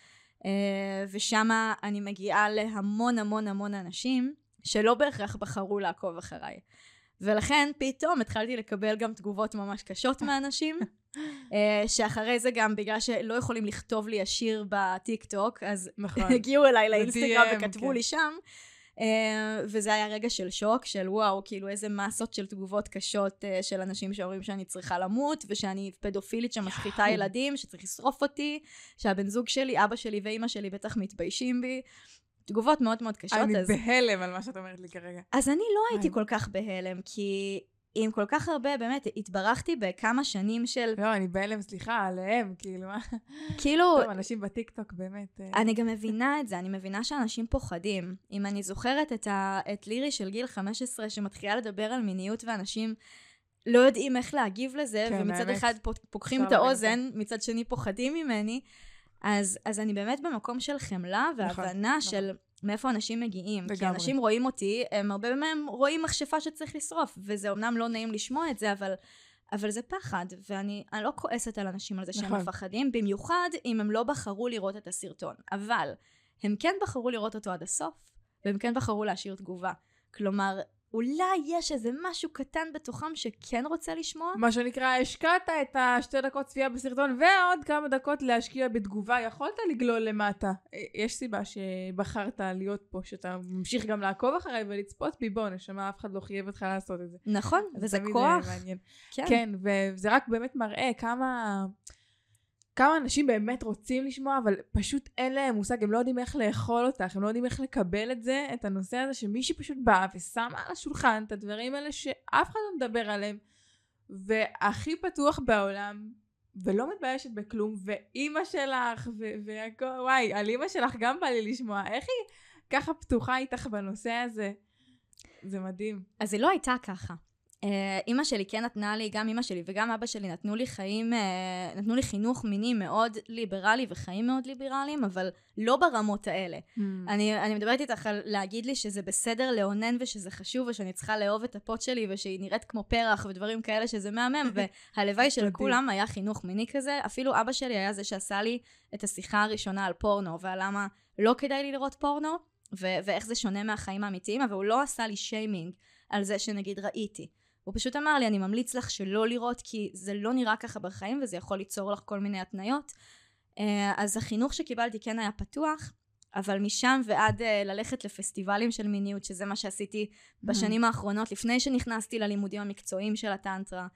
אה, ושם אני מגיעה להמון המון המון אנשים שלא בהכרח בחרו לעקוב אחריי. ולכן פתאום התחלתי לקבל גם תגובות ממש קשות מאנשים, שאחרי זה גם בגלל שלא יכולים לכתוב לי ישיר בטיק טוק, אז נכון. הגיעו אליי לאינסטגרם וכתבו כן. לי שם. Uh, וזה היה רגע של שוק, של וואו, כאילו איזה מסות של תגובות קשות uh, של אנשים שאומרים שאני צריכה למות, ושאני פדופילית שמשחיתה. ילדים, שצריך לשרוף אותי, שהבן זוג שלי, אבא שלי ואימא שלי בטח מתביישים בי. תגובות מאוד מאוד קשות, אני אז... בהלם על מה שאת אומרת לי כרגע. אז אני לא הייתי. כל כך בהלם, כי עם כל כך הרבה, באמת, התברכתי בכמה שנים של, לא, אני בהלם, סליחה, עליהם, כאילו, מה? כאילו, טוב, אנשים בטיקטוק באמת... אה, אני גם מבינה את זה, אני מבינה שאנשים פוחדים. אם אני זוכרת את, ה, את לירי של גיל 15 שמתחילה לדבר על מיניות ואנשים לא יודעים איך להגיב לזה, כן, ומצד האמת. אחד פוק- פוקחים את האוזן, מצד שני פוחדים ממני, אז, אז אני באמת במקום של חמלה והבנה נכון. של מאיפה אנשים מגיעים. כי לגמרי. אנשים רואים אותי, הם הרבה מהם רואים מכשפה שצריך לשרוף, וזה אומנם לא נעים לשמוע את זה, אבל... אבל זה פחד, ואני אני לא כועסת על אנשים על זה שהם נכון. מפחדים, במיוחד אם הם לא בחרו לראות את הסרטון. אבל הם כן בחרו לראות אותו עד הסוף, והם כן בחרו להשאיר תגובה. כלומר, אולי יש איזה משהו קטן בתוכם שכן רוצה לשמוע? מה שנקרא, השקעת את השתי דקות צפייה בסרטון ועוד כמה דקות להשקיע בתגובה, יכולת לגלול למטה. אה, יש סיבה שבחרת להיות פה, שאתה ממשיך גם לעקוב אחריי ולצפות בי, בוא, נשמה, אף אחד לא חייב אותך לעשות את זה. נכון, וזה תמיד, כוח. אה, מעניין. כן. כן, וזה רק באמת מראה כמה... כמה אנשים באמת רוצים לשמוע, אבל פשוט אין להם מושג, הם לא יודעים איך לאכול אותך, הם לא יודעים איך לקבל את זה, את הנושא הזה שמישהי פשוט באה ושמה על השולחן את הדברים האלה שאף אחד לא מדבר עליהם, והכי פתוח בעולם, ולא מתביישת בכלום, ואימא שלך, והכל, וואי, על אימא שלך גם בא לי לשמוע, איך היא ככה פתוחה איתך בנושא הזה? זה מדהים. אז היא לא הייתה ככה. Uh, אימא שלי כן נתנה לי, גם אימא שלי וגם אבא שלי נתנו לי חיים, uh, נתנו לי חינוך מיני מאוד ליברלי וחיים מאוד ליברליים, אבל לא ברמות האלה. אני, אני מדברת איתך על להגיד לי שזה בסדר לאונן ושזה חשוב ושאני צריכה לאהוב את הפוט שלי ושהיא נראית כמו פרח ודברים כאלה שזה מהמם והלוואי. שלכולם היה חינוך מיני כזה. אפילו אבא שלי היה זה שעשה לי את השיחה הראשונה על פורנו ועל למה לא כדאי לי לראות פורנו ו- ואיך זה שונה מהחיים האמיתיים, אבל הוא לא עשה לי שיימינג על זה שנגיד ראיתי. הוא פשוט אמר לי, אני ממליץ לך שלא לראות כי זה לא נראה ככה בחיים וזה יכול ליצור לך כל מיני התניות. אה, אז החינוך שקיבלתי כן היה פתוח, אבל משם ועד אה, ללכת לפסטיבלים של מיניות, שזה מה שעשיתי בשנים האחרונות, לפני שנכנסתי ללימודים המקצועיים של הטנטרה.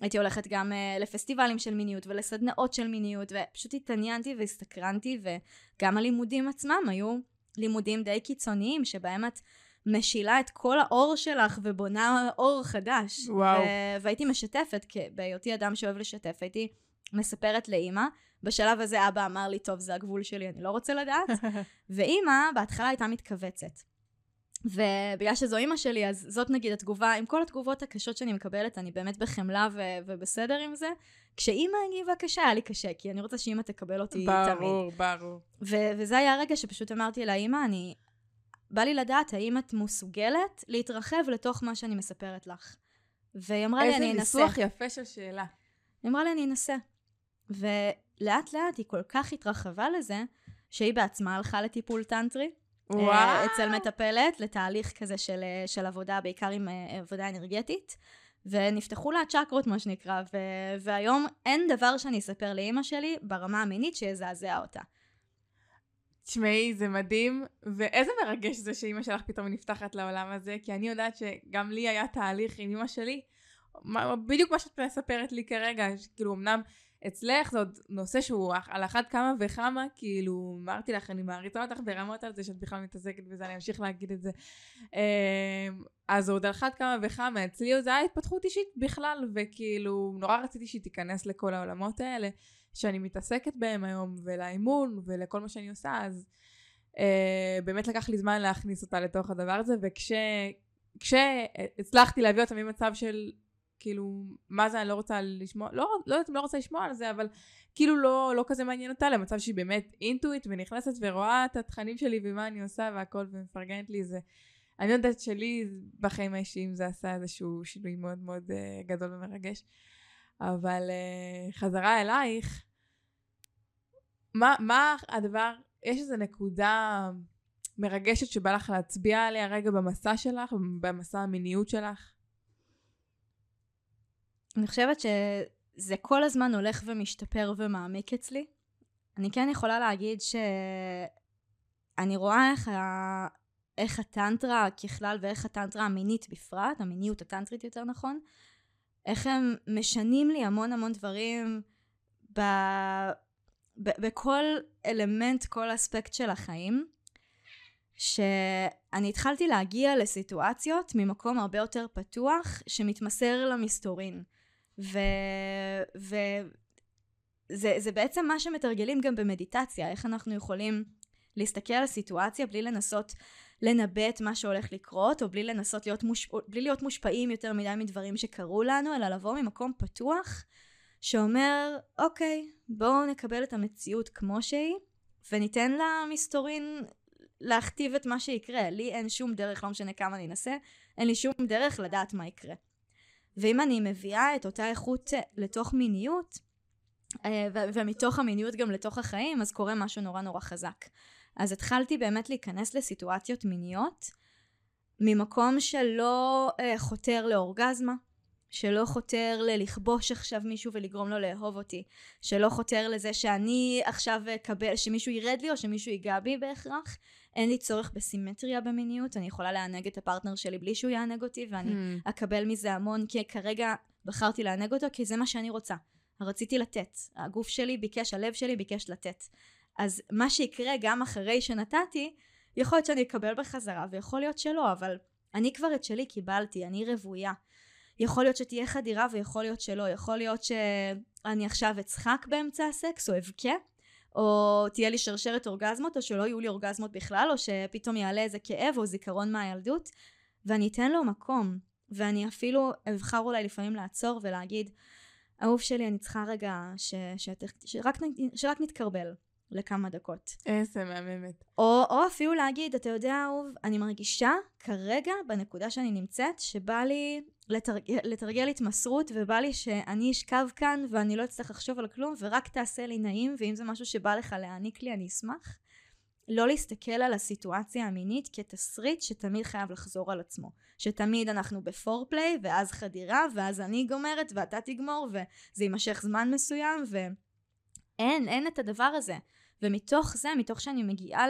הייתי הולכת גם uh, לפסטיבלים של מיניות ולסדנאות של מיניות, ופשוט התעניינתי והסתקרנתי, וגם הלימודים עצמם היו לימודים די קיצוניים, שבהם את משילה את כל האור שלך ובונה אור חדש. וואו. ו- והייתי משתפת, כי בהיותי אדם שאוהב לשתף, הייתי מספרת לאימא. בשלב הזה אבא אמר לי, טוב, זה הגבול שלי, אני לא רוצה לדעת. ואימא בהתחלה הייתה מתכווצת. ובגלל שזו אימא שלי, אז זאת נגיד התגובה, עם כל התגובות הקשות שאני מקבלת, אני באמת בחמלה ו- ובסדר עם זה. כשאימא הגיבה קשה, היה לי קשה, כי אני רוצה שאימא תקבל אותי תמיד. ברור, ברור. ו- וזה היה הרגע שפשוט אמרתי לה, אימא, אני... בא לי לדעת האם את מסוגלת להתרחב לתוך מה שאני מספרת לך. והיא אמרה לי, אני איזה אנסה. ניסוח יפה של שאלה. היא אמרה לי, אני אנסה. ולאט לאט היא כל כך התרחבה לזה, שהיא בעצמה הלכה לטיפול טנטרי, וואו. אצל מטפלת, לתהליך כזה של, של עבודה, בעיקר עם עבודה אנרגטית. ונפתחו לה הצ'קרות, מה שנקרא, ו- והיום אין דבר שאני אספר לאימא שלי ברמה המינית שיזעזע אותה. תשמעי, זה מדהים, ואיזה מרגש זה שאימא שלך פתאום נפתחת לעולם הזה, כי אני יודעת שגם לי היה תהליך עם אימא שלי, בדיוק מה שאת מספרת לי כרגע, כאילו אמנם אצלך זה עוד נושא שהוא על אחת כמה וכמה, כאילו אמרתי לך, אני מעריצה אותך ברמות על זה שאת בכלל מתעסקת בזה, אני אמשיך להגיד את זה. אמ, אז עוד על אחת כמה וכמה, אצלי זה היה התפתחות אישית בכלל, וכאילו נורא רציתי שהיא תיכנס לכל העולמות האלה. שאני מתעסקת בהם היום, ולאימון, ולכל מה שאני עושה, אז אה, באמת לקח לי זמן להכניס אותה לתוך הדבר הזה, וכשהצלחתי להביא אותה ממצב של, כאילו, מה זה, אני לא רוצה לשמוע, לא, לא יודעת אם לא רוצה לשמוע על זה, אבל כאילו לא, לא כזה מעניין אותה, למצב שהיא באמת אינטואיט ונכנסת ורואה את התכנים שלי ומה אני עושה והכל ומפרגנת לי, זה... אני יודעת שלי בחיים האישיים זה עשה איזשהו שינוי מאוד מאוד uh, גדול ומרגש. אבל uh, חזרה אלייך, מה, מה הדבר, יש איזו נקודה מרגשת שבא לך להצביע עליה רגע במסע שלך, במסע המיניות שלך? אני חושבת שזה כל הזמן הולך ומשתפר ומעמיק אצלי. אני כן יכולה להגיד שאני רואה איך, ה... איך הטנטרה ככלל ואיך הטנטרה המינית בפרט, המיניות הטנטרית יותר נכון, איך הם משנים לי המון המון דברים ב... ב... בכל אלמנט, כל אספקט של החיים, שאני התחלתי להגיע לסיטואציות ממקום הרבה יותר פתוח שמתמסר למסתורין. ו... ו... זה, זה בעצם מה שמתרגלים גם במדיטציה, איך אנחנו יכולים להסתכל על הסיטואציה בלי לנסות לנבא את מה שהולך לקרות, או בלי לנסות להיות, מוש... בלי להיות מושפעים יותר מדי מדברים שקרו לנו, אלא לבוא ממקום פתוח, שאומר, אוקיי, בואו נקבל את המציאות כמו שהיא, וניתן למסתורין להכתיב את מה שיקרה. לי אין שום דרך, לא משנה כמה אני אנסה, אין לי שום דרך לדעת מה יקרה. ואם אני מביאה את אותה איכות לתוך מיניות, אה, ומתוך המיניות גם לתוך החיים, אז קורה משהו נורא נורא חזק. אז התחלתי באמת להיכנס לסיטואציות מיניות ממקום שלא אה, חותר לאורגזמה, שלא חותר ללכבוש עכשיו מישהו ולגרום לו לאהוב אותי, שלא חותר לזה שאני עכשיו אקבל, שמישהו ירד לי או שמישהו ייגע בי בהכרח. אין לי צורך בסימטריה במיניות, אני יכולה לענג את הפרטנר שלי בלי שהוא יענג אותי ואני hmm. אקבל מזה המון כי כרגע בחרתי לענג אותו כי זה מה שאני רוצה. רציתי לתת, הגוף שלי ביקש, הלב שלי ביקש לתת. אז מה שיקרה גם אחרי שנתתי, יכול להיות שאני אקבל בחזרה ויכול להיות שלא, אבל אני כבר את שלי קיבלתי, אני רוויה. יכול להיות שתהיה חדירה ויכול להיות שלא, יכול להיות שאני עכשיו אצחק באמצע הסקס או אבכה, או תהיה לי שרשרת אורגזמות, או שלא יהיו לי אורגזמות בכלל, או שפתאום יעלה איזה כאב או זיכרון מהילדות, ואני אתן לו מקום, ואני אפילו אבחר אולי לפעמים לעצור ולהגיד, אהוב שלי, אני צריכה רגע ש... שת... שרק, שרק נתקרבל. לכמה דקות. איזה מהממת. או, או אפילו להגיד, אתה יודע, אהוב, אני מרגישה כרגע, בנקודה שאני נמצאת, שבא לי לתרגל, לתרגל התמסרות, ובא לי שאני אשכב כאן ואני לא אצטרך לחשוב על כלום, ורק תעשה לי נעים, ואם זה משהו שבא לך להעניק לי, אני אשמח. לא להסתכל על הסיטואציה המינית כתסריט שתמיד חייב לחזור על עצמו. שתמיד אנחנו בפורפליי, ואז חדירה, ואז אני גומרת, ואתה תגמור, וזה יימשך זמן מסוים, ואין, אין את הדבר הזה. ומתוך זה, מתוך שאני מגיעה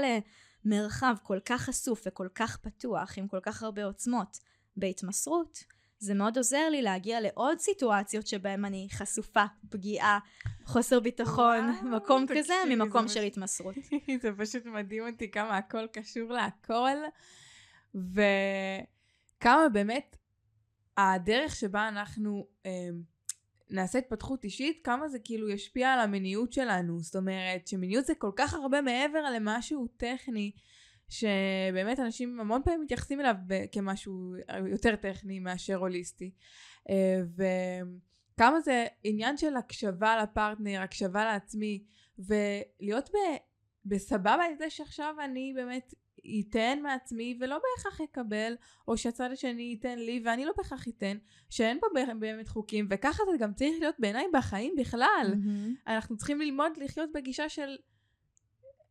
למרחב כל כך חשוף וכל כך פתוח, עם כל כך הרבה עוצמות, בהתמסרות, זה מאוד עוזר לי להגיע לעוד סיטואציות שבהן אני חשופה, פגיעה, חוסר ביטחון, וואו, מקום כזה, ממקום של התמסרות. זה פשוט מדהים אותי כמה הכל קשור להכל, וכמה באמת הדרך שבה אנחנו אה, נעשה התפתחות אישית, כמה זה כאילו ישפיע על המיניות שלנו. זאת אומרת, שמיניות זה כל כך הרבה מעבר למשהו טכני, שבאמת אנשים המון פעמים מתייחסים אליו כמשהו יותר טכני מאשר הוליסטי. אה, וכמה זה עניין של הקשבה לפרטנר, הקשבה לעצמי, ולהיות ב... בסבבה עם זה שעכשיו אני באמת ייתן מעצמי ולא בהכרח יקבל, או שהצד השני ייתן לי ואני לא בהכרח ייתן, שאין פה באמת חוקים, וככה זה גם צריך להיות בעיניי בחיים בכלל. Mm-hmm. אנחנו צריכים ללמוד לחיות בגישה של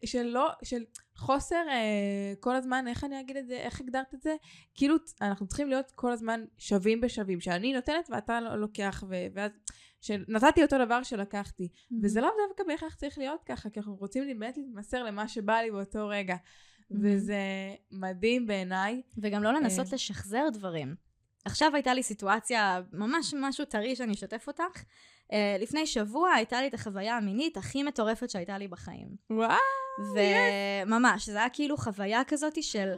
של לא, של חוסר אה, כל הזמן, איך אני אגיד את זה, איך הגדרת את זה? כאילו אנחנו צריכים להיות כל הזמן שווים בשווים, שאני נותנת ואתה לא לוקח, ו- ואז שנתתי אותו דבר שלקחתי. Mm-hmm. וזה לאו דווקא בהכרח צריך להיות ככה, כי אנחנו רוצים באמת להתמסר למה שבא לי באותו רגע. וזה מדהים בעיניי. וגם לא לנסות אה... לשחזר דברים. עכשיו הייתה לי סיטואציה, ממש משהו טרי שאני אשתף אותך. Uh, לפני שבוע הייתה לי את החוויה המינית הכי מטורפת שהייתה לי בחיים. וואו! וממש, זה היה כאילו חוויה כזאת של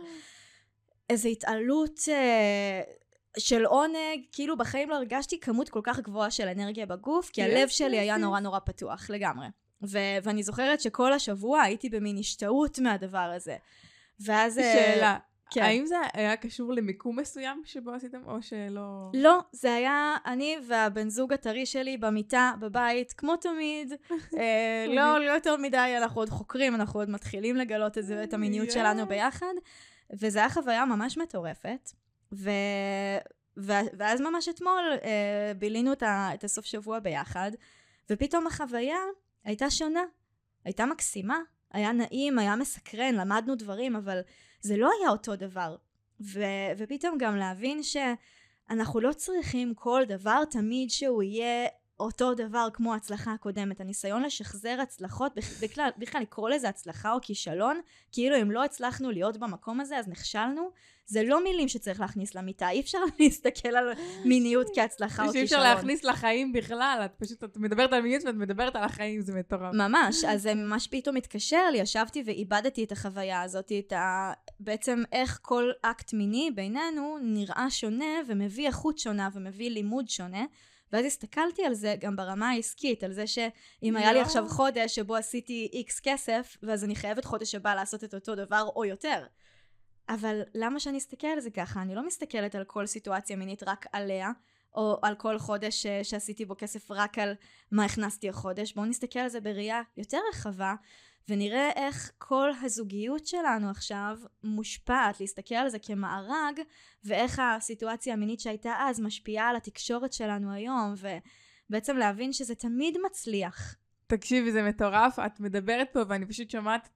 איזו התעלות uh, של עונג, כאילו בחיים לא הרגשתי כמות כל כך גבוהה של אנרגיה בגוף, כי הלב שלי היה נורא נורא פתוח לגמרי. ו- ואני זוכרת שכל השבוע הייתי במין השתאות מהדבר הזה. ואז... אה, שאלה. כן. האם זה היה קשור למיקום מסוים שבו עשיתם, או שלא... לא, זה היה אני והבן זוג הטרי שלי במיטה, בבית, כמו תמיד. אה, לא, לא יותר מדי, אנחנו עוד חוקרים, אנחנו עוד מתחילים לגלות את זה, את המיניות שלנו ביחד. וזו הייתה חוויה ממש מטורפת. ו... ואז ממש אתמול אה, בילינו את, ה... את הסוף שבוע ביחד, ופתאום החוויה הייתה שונה. הייתה מקסימה, היה נעים, היה מסקרן, למדנו דברים, אבל זה לא היה אותו דבר. ו- ופתאום גם להבין שאנחנו לא צריכים כל דבר תמיד שהוא יהיה אותו דבר כמו ההצלחה הקודמת. הניסיון לשחזר הצלחות, בכלל, בכלל לקרוא לזה הצלחה או כישלון, כאילו אם לא הצלחנו להיות במקום הזה אז נכשלנו, זה לא מילים שצריך להכניס למיטה, אי אפשר להסתכל על מיניות כהצלחה או כישלון. אי אפשר להכניס לחיים בכלל, את פשוט, את מדברת על מיניות ואת מדברת על החיים, זה מטורף. ממש, אז זה ממש פתאום התקשר לי, ישבתי ואיבדתי את החוויה הזאת, את ה... בעצם איך כל אקט מיני בינינו נראה שונה ומביא איכות שונה ומביא לימוד שונה. ואז הסתכלתי על זה גם ברמה העסקית, על זה שאם היה לי עכשיו חודש שבו עשיתי איקס כסף, ואז אני חייבת חודש הבא לעשות את אותו דבר או יותר. אבל למה שאני אסתכל על זה ככה? אני לא מסתכלת על כל סיטואציה מינית רק עליה, או על כל חודש ש- שעשיתי בו כסף רק על מה הכנסתי החודש. בואו נסתכל על זה בראייה יותר רחבה, ונראה איך כל הזוגיות שלנו עכשיו מושפעת, להסתכל על זה כמארג, ואיך הסיטואציה המינית שהייתה אז משפיעה על התקשורת שלנו היום, ובעצם להבין שזה תמיד מצליח. תקשיבי, זה מטורף, את מדברת פה ואני פשוט שומעת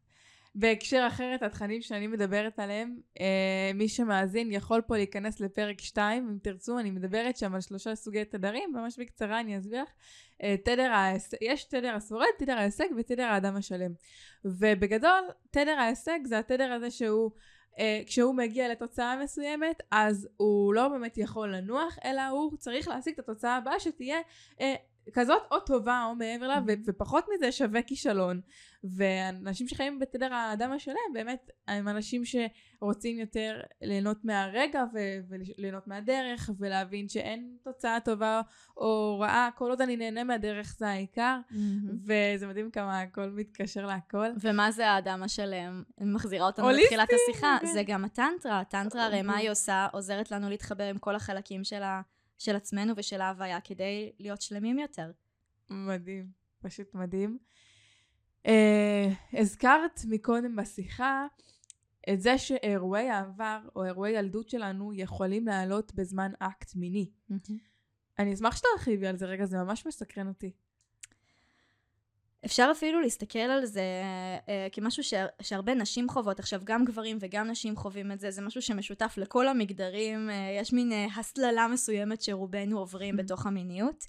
בהקשר אחר את התכנים שאני מדברת עליהם. אה, מי שמאזין יכול פה להיכנס לפרק 2, אם תרצו, אני מדברת שם על שלושה סוגי תדרים, ממש בקצרה אני אסביר לך. אה, תדר ההישג, יש תדר השורד, תדר ההישג ותדר האדם השלם. ובגדול, תדר ההישג זה התדר הזה שהוא... Uh, כשהוא מגיע לתוצאה מסוימת, אז הוא לא באמת יכול לנוח, אלא הוא צריך להשיג את התוצאה הבאה שתהיה uh, כזאת או טובה או מעבר לה, mm-hmm. ופחות מזה שווה כישלון. ואנשים שחיים בתדר האדם השלם באמת הם אנשים שרוצים יותר ליהנות מהרגע ו- וליהנות מהדרך ולהבין שאין תוצאה טובה או רעה, כל עוד אני נהנה מהדרך זה העיקר. וזה מדהים כמה הכל מתקשר להכל. ומה זה האדם השלם? אני מחזירה אותנו לתחילת השיחה, okay. זה גם הטנטרה, הטנטרה הרי מה היא עושה? עוזרת לנו להתחבר עם כל החלקים של ה... של עצמנו ושל ההוויה כדי להיות שלמים יותר. מדהים, פשוט מדהים. Uh, הזכרת מקודם בשיחה את זה שאירועי העבר או אירועי ילדות שלנו יכולים לעלות בזמן אקט מיני. Mm-hmm. אני אשמח שתרחיבי על זה רגע, זה ממש מסקרן אותי. אפשר אפילו להסתכל על זה uh, כמשהו ש, שהרבה נשים חוות, עכשיו גם גברים וגם נשים חווים את זה, זה משהו שמשותף לכל המגדרים, uh, יש מין הסללה מסוימת שרובנו עוברים mm-hmm. בתוך המיניות,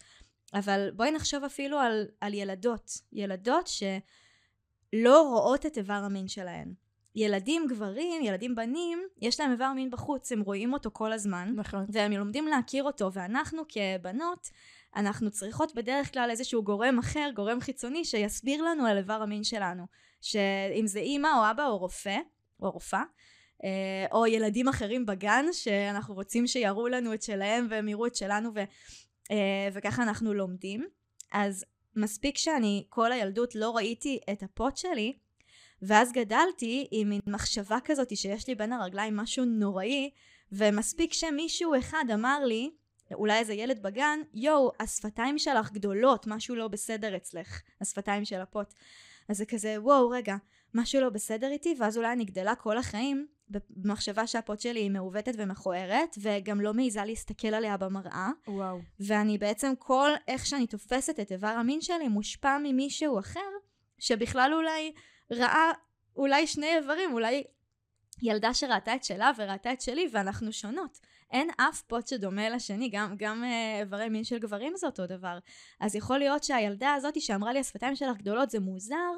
אבל בואי נחשוב אפילו על, על ילדות, ילדות שלא רואות את איבר המין שלהן. ילדים גברים, ילדים בנים, יש להם איבר מין בחוץ, הם רואים אותו כל הזמן, נכון. והם לומדים להכיר אותו, ואנחנו כבנות, אנחנו צריכות בדרך כלל איזשהו גורם אחר, גורם חיצוני, שיסביר לנו על איבר המין שלנו. שאם זה אימא או אבא או רופא, או רופאה, אה, או ילדים אחרים בגן, שאנחנו רוצים שיראו לנו את שלהם והם יראו את שלנו, ו, אה, וככה אנחנו לומדים. אז מספיק שאני כל הילדות לא ראיתי את הפוט שלי, ואז גדלתי עם מין מחשבה כזאת שיש לי בין הרגליים משהו נוראי, ומספיק שמישהו אחד אמר לי, אולי איזה ילד בגן, יואו, השפתיים שלך גדולות, משהו לא בסדר אצלך, השפתיים של הפוט. אז זה כזה, וואו, רגע, משהו לא בסדר איתי, ואז אולי אני גדלה כל החיים במחשבה שהפוט שלי היא מעוותת ומכוערת, וגם לא מעיזה להסתכל עליה במראה. וואו. ואני בעצם, כל איך שאני תופסת את איבר המין שלי מושפע ממישהו אחר, שבכלל אולי ראה אולי שני איברים, אולי ילדה שראתה את שלה וראתה את שלי ואנחנו שונות. אין אף פוט שדומה לשני, גם, גם אה, איברי מין של גברים זה אותו דבר. אז יכול להיות שהילדה הזאת שאמרה לי השפתיים שלך גדולות זה מוזר,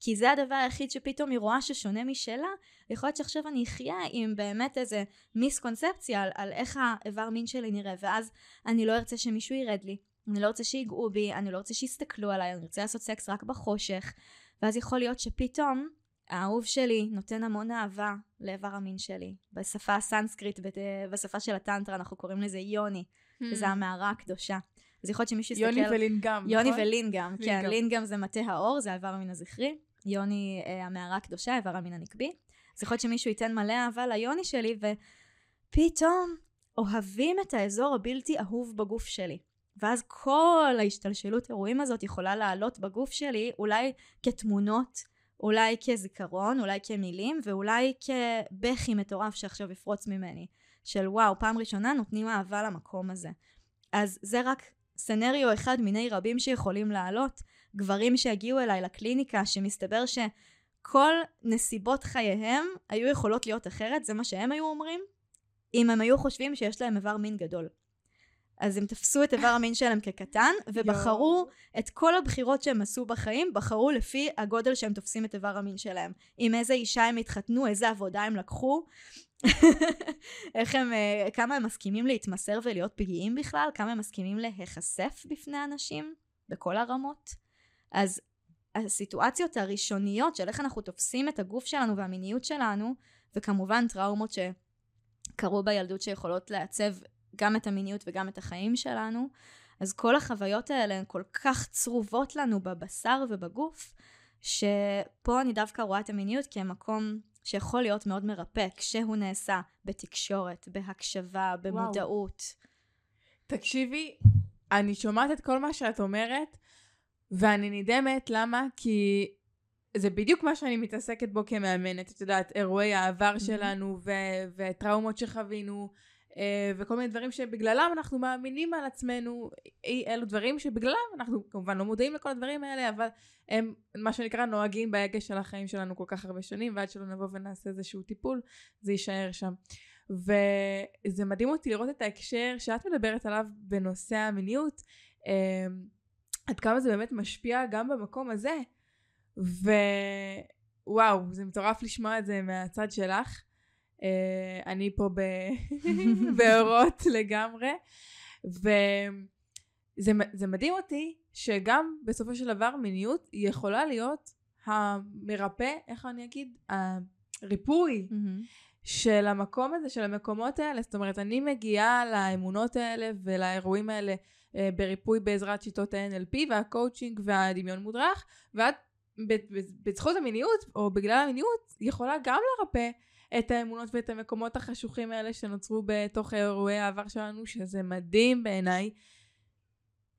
כי זה הדבר היחיד שפתאום היא רואה ששונה משלה, יכול להיות שעכשיו אני אחיה עם באמת איזה מיסקונספציה על, על איך האיבר מין שלי נראה, ואז אני לא ארצה שמישהו ירד לי, אני לא רוצה שיגעו בי, אני לא רוצה שיסתכלו עליי, אני רוצה לעשות סקס רק בחושך, ואז יכול להיות שפתאום האהוב שלי נותן המון אהבה לאיבר המין שלי. בשפה הסנסקריט, בשפה של הטנטרה, אנחנו קוראים לזה יוני, hmm. וזה המערה הקדושה. אז יכול להיות שמישהו יסתכל... יוני ולינגם, יוני נכון? ולינגם, כן. לינגם זה מטה האור, זה האיבר המין הזכרי. יוני אה, המערה הקדושה, איבר המין הנקבי. אז יכול להיות שמישהו ייתן מלא אהבה ליוני שלי, ופתאום אוהבים את האזור הבלתי אהוב בגוף שלי. ואז כל ההשתלשלות אירועים הזאת יכולה לעלות בגוף שלי, אולי כתמונות, אולי כזיכרון, אולי כמילים, ואולי כבכי מטורף שעכשיו יפרוץ ממני. של וואו, פעם ראשונה נותנים אהבה למקום הזה. אז זה רק סנריו אחד מיני רבים שיכולים לעלות. גברים שהגיעו אליי לקליניקה, שמסתבר שכל נסיבות חייהם היו יכולות להיות אחרת, זה מה שהם היו אומרים, אם הם היו חושבים שיש להם איבר מין גדול. אז הם תפסו את איבר המין שלהם כקטן, ובחרו את כל הבחירות שהם עשו בחיים, בחרו לפי הגודל שהם תופסים את איבר המין שלהם. עם איזה אישה הם התחתנו, איזה עבודה הם לקחו, איך הם, אה, כמה הם מסכימים להתמסר ולהיות פגיעים בכלל, כמה הם מסכימים להיחשף בפני אנשים, בכל הרמות. אז הסיטואציות הראשוניות של איך אנחנו תופסים את הגוף שלנו והמיניות שלנו, וכמובן טראומות שקרו בילדות שיכולות לעצב גם את המיניות וגם את החיים שלנו, אז כל החוויות האלה הן כל כך צרובות לנו בבשר ובגוף, שפה אני דווקא רואה את המיניות כמקום שיכול להיות מאוד מרפא כשהוא נעשה בתקשורת, בהקשבה, במודעות. וואו. תקשיבי, אני שומעת את כל מה שאת אומרת, ואני נדהמת, למה? כי זה בדיוק מה שאני מתעסקת בו כמאמנת, את יודעת, אירועי העבר mm-hmm. שלנו ו- וטראומות שחווינו, וכל מיני דברים שבגללם אנחנו מאמינים על עצמנו, אלו דברים שבגללם אנחנו כמובן לא מודעים לכל הדברים האלה, אבל הם מה שנקרא נוהגים בהגה של החיים שלנו כל כך הרבה שנים, ועד שלא נבוא ונעשה איזשהו טיפול, זה יישאר שם. וזה מדהים אותי לראות את ההקשר שאת מדברת עליו בנושא המיניות, אה, עד כמה זה באמת משפיע גם במקום הזה. ווואו, זה מטורף לשמוע את זה מהצד שלך. Uh, אני פה באורות לגמרי. וזה מדהים אותי שגם בסופו של דבר מיניות יכולה להיות המרפא, איך אני אגיד? הריפוי mm-hmm. של המקום הזה, של המקומות האלה. זאת אומרת, אני מגיעה לאמונות האלה ולאירועים האלה uh, בריפוי בעזרת שיטות ה-NLP והקואוצ'ינג והדמיון מודרך, ואת בזכות המיניות, או בגלל המיניות, יכולה גם לרפא את האמונות ואת המקומות החשוכים האלה שנוצרו בתוך אירועי העבר שלנו, שזה מדהים בעיניי.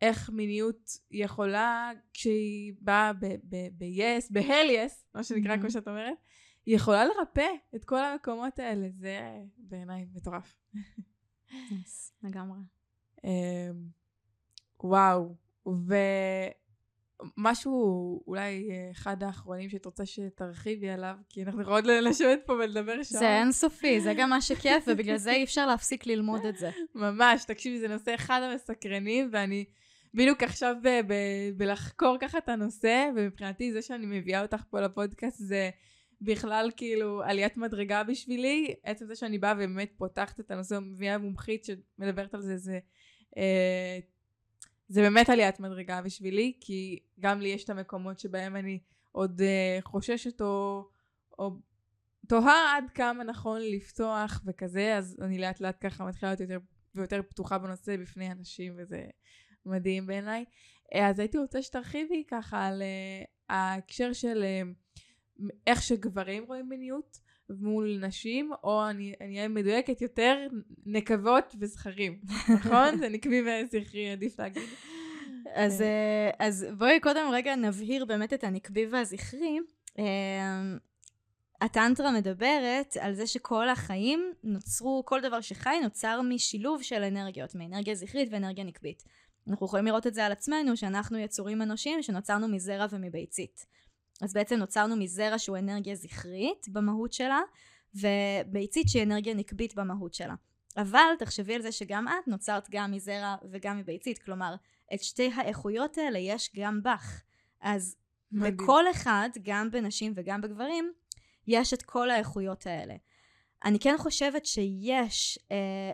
איך מיניות יכולה, כשהיא באה ב-yes, ב-hell yes, מה שנקרא, mm-hmm. כמו שאת אומרת, היא יכולה לרפא את כל המקומות האלה. זה בעיניי מטורף. לגמרי. אמ, וואו. משהו, אולי אה, אחד האחרונים שאת רוצה שתרחיבי עליו, כי אנחנו יכולות לשבת פה ולדבר שם. זה אינסופי, זה גם מה שכיף, ובגלל זה אי אפשר להפסיק ללמוד את זה. ממש, תקשיבי, זה נושא אחד המסקרנים, ואני בדיוק עכשיו ב- ב- בלחקור ככה את הנושא, ומבחינתי זה שאני מביאה אותך פה לפודקאסט זה בכלל כאילו עליית מדרגה בשבילי. עצם זה שאני באה ובאמת פותחת את הנושא, ומביאה מומחית שמדברת על זה, זה... אה, זה באמת עליית מדרגה בשבילי, כי גם לי יש את המקומות שבהם אני עוד uh, חוששת או, או תוהה עד כמה נכון לפתוח וכזה, אז אני לאט לאט ככה מתחילה להיות יותר ויותר פתוחה בנושא בפני אנשים, וזה מדהים בעיניי. אה, אז הייתי רוצה שתרחיבי ככה על uh, ההקשר של איך שגברים רואים מיניות. מול נשים, או אני אהיה מדויקת יותר, נקבות וזכרים, נכון? זה נקבי וזכרי, עדיף להגיד. אז, כן. אה, אז בואי קודם רגע נבהיר באמת את הנקבי והזכרי. אה, הטנטרה מדברת על זה שכל החיים נוצרו, כל דבר שחי נוצר משילוב של אנרגיות, מאנרגיה זכרית ואנרגיה נקבית. אנחנו יכולים לראות את זה על עצמנו, שאנחנו יצורים אנושיים שנוצרנו מזרע ומביצית. אז בעצם נוצרנו מזרע שהוא אנרגיה זכרית במהות שלה, וביצית שהיא אנרגיה נקבית במהות שלה. אבל תחשבי על זה שגם את נוצרת גם מזרע וגם מביצית, כלומר, את שתי האיכויות האלה יש גם בך. אז מדהים. בכל אחד, גם בנשים וגם בגברים, יש את כל האיכויות האלה. אני כן חושבת שיש, אה,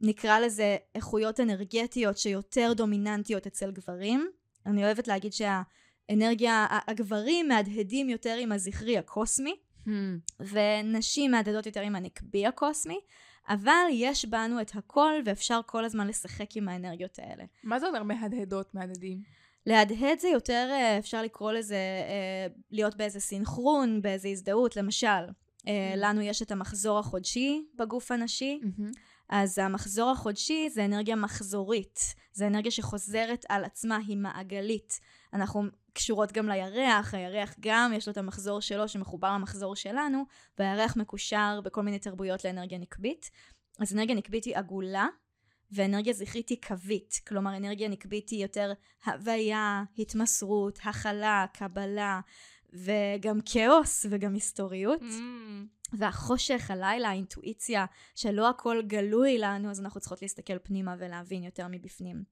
נקרא לזה איכויות אנרגטיות שיותר דומיננטיות אצל גברים. אני אוהבת להגיד שהאנרגיה, הגברים מהדהדים יותר עם הזכרי הקוסמי, hmm. ונשים מהדהדות יותר עם הנקבי הקוסמי. אבל יש בנו את הכל ואפשר כל הזמן לשחק עם האנרגיות האלה. מה זה אומר מהדהדות, מהדהדים? להדהד זה יותר, אה, אפשר לקרוא לזה, אה, להיות באיזה סינכרון, באיזה הזדהות. למשל, mm-hmm. לנו יש את המחזור החודשי בגוף הנשי, mm-hmm. אז המחזור החודשי זה אנרגיה מחזורית. זה אנרגיה שחוזרת על עצמה, היא מעגלית. אנחנו קשורות גם לירח, הירח גם יש לו את המחזור שלו שמחובר למחזור שלנו, והירח מקושר בכל מיני תרבויות לאנרגיה נקבית. אז אנרגיה נקבית היא עגולה, ואנרגיה זכרית היא קווית. כלומר, אנרגיה נקבית היא יותר הוויה, התמסרות, הכלה, קבלה, וגם כאוס וגם היסטוריות. Mm. והחושך, הלילה, האינטואיציה, שלא הכל גלוי לנו, אז אנחנו צריכות להסתכל פנימה ולהבין יותר מבפנים.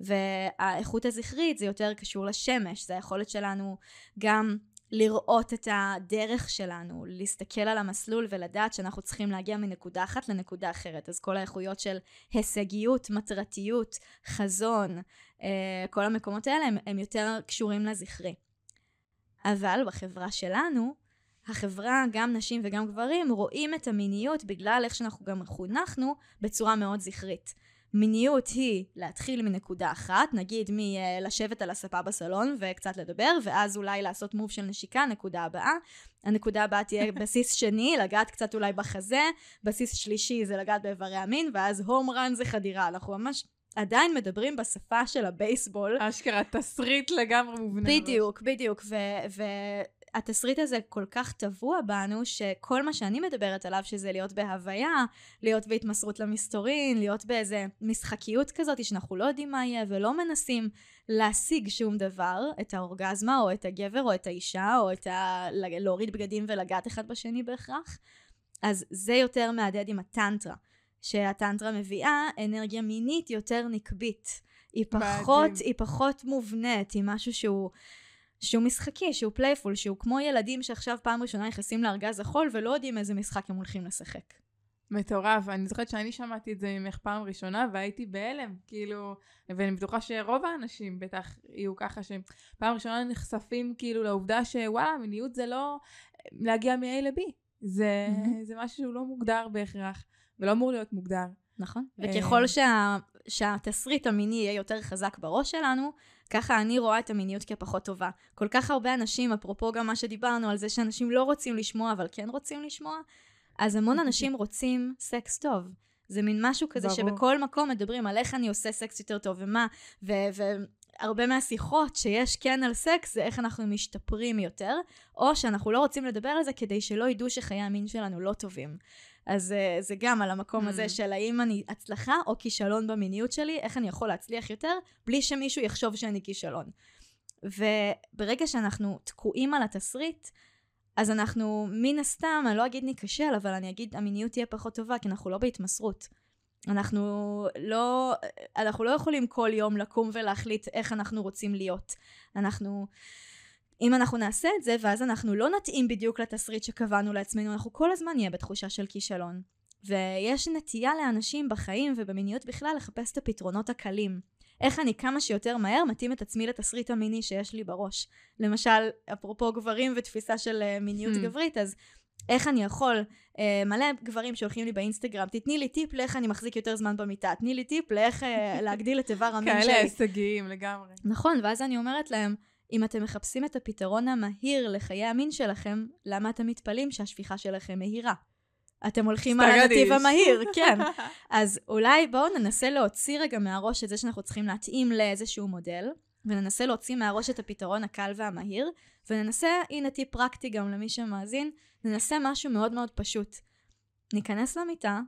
והאיכות הזכרית זה יותר קשור לשמש, זה היכולת שלנו גם לראות את הדרך שלנו, להסתכל על המסלול ולדעת שאנחנו צריכים להגיע מנקודה אחת לנקודה אחרת. אז כל האיכויות של הישגיות, מטרתיות, חזון, אה, כל המקומות האלה הם, הם יותר קשורים לזכרי. אבל בחברה שלנו, החברה, גם נשים וגם גברים, רואים את המיניות בגלל איך שאנחנו גם חונכנו בצורה מאוד זכרית. מיניות היא להתחיל מנקודה אחת, נגיד מלשבת על הספה בסלון וקצת לדבר, ואז אולי לעשות מוב של נשיקה, נקודה הבאה. הנקודה הבאה תהיה בסיס שני, לגעת קצת אולי בחזה, בסיס שלישי זה לגעת באיברי המין, ואז הום רן זה חדירה. אנחנו ממש עדיין מדברים בשפה של הבייסבול. אשכרה, תסריט לגמרי מובנה. בדיוק, בדיוק. ו- התסריט הזה כל כך טבוע בנו, שכל מה שאני מדברת עליו, שזה להיות בהוויה, להיות בהתמסרות למסתורין, להיות באיזה משחקיות כזאת, שאנחנו לא יודעים מה יהיה ולא מנסים להשיג שום דבר, את האורגזמה, או את הגבר, או את האישה, או את ה... להוריד בגדים ולגעת אחד בשני בהכרח. אז זה יותר מהדהד עם הטנטרה, שהטנטרה מביאה אנרגיה מינית יותר נקבית. היא פחות, היא פחות מובנית, היא משהו שהוא... שהוא משחקי, שהוא playful, שהוא כמו ילדים שעכשיו פעם ראשונה נכנסים לארגז החול ולא יודעים איזה משחק הם הולכים לשחק. מטורף, אני זוכרת שאני שמעתי את זה ממך פעם ראשונה והייתי בהלם, כאילו, ואני בטוחה שרוב האנשים בטח יהיו ככה שהם פעם ראשונה נחשפים כאילו לעובדה שוואלה, מיניות זה לא להגיע מ-A ל-B, זה, mm-hmm. זה משהו שהוא לא מוגדר בהכרח, ולא אמור להיות מוגדר. נכון, אה, וככל שה, שהתסריט המיני יהיה יותר חזק בראש שלנו, ככה אני רואה את המיניות כפחות טובה. כל כך הרבה אנשים, אפרופו גם מה שדיברנו על זה שאנשים לא רוצים לשמוע, אבל כן רוצים לשמוע, אז המון אנשים רוצים סקס טוב. זה מין משהו כזה ברור. שבכל מקום מדברים על איך אני עושה סקס יותר טוב ומה, והרבה מהשיחות שיש כן על סקס זה איך אנחנו משתפרים יותר, או שאנחנו לא רוצים לדבר על זה כדי שלא ידעו שחיי המין שלנו לא טובים. אז uh, זה גם על המקום mm. הזה של האם אני הצלחה או כישלון במיניות שלי, איך אני יכול להצליח יותר, בלי שמישהו יחשוב שאני כישלון. וברגע שאנחנו תקועים על התסריט, אז אנחנו מן הסתם, אני לא אגיד ניכשל, אבל אני אגיד המיניות תהיה פחות טובה, כי אנחנו לא בהתמסרות. אנחנו לא, אנחנו לא יכולים כל יום לקום ולהחליט איך אנחנו רוצים להיות. אנחנו אם אנחנו נעשה את זה, ואז אנחנו לא נתאים בדיוק לתסריט שקבענו לעצמנו, אנחנו כל הזמן נהיה בתחושה של כישלון. ויש נטייה לאנשים בחיים ובמיניות בכלל לחפש את הפתרונות הקלים. איך אני כמה שיותר מהר מתאים את עצמי לתסריט המיני שיש לי בראש. למשל, אפרופו גברים ותפיסה של uh, מיניות hmm. גברית, אז איך אני יכול, uh, מלא גברים שהולכים לי באינסטגרם, תתני לי טיפ לאיך אני מחזיק יותר זמן במיטה, תני לי טיפ לאיך uh, להגדיל את איבר המין שלי. כאלה הישגיים לגמרי. נכון, ואז אני אומרת להם, אם אתם מחפשים את הפתרון המהיר לחיי המין שלכם, למה אתם מתפלאים שהשפיכה שלכם מהירה? אתם הולכים על הנתיב המהיר, כן. אז אולי בואו ננסה להוציא רגע מהראש את זה שאנחנו צריכים להתאים לאיזשהו מודל, וננסה להוציא מהראש את הפתרון הקל והמהיר, וננסה, הנה טיפ פרקטי גם למי שמאזין, ננסה משהו מאוד מאוד פשוט. ניכנס למיטה,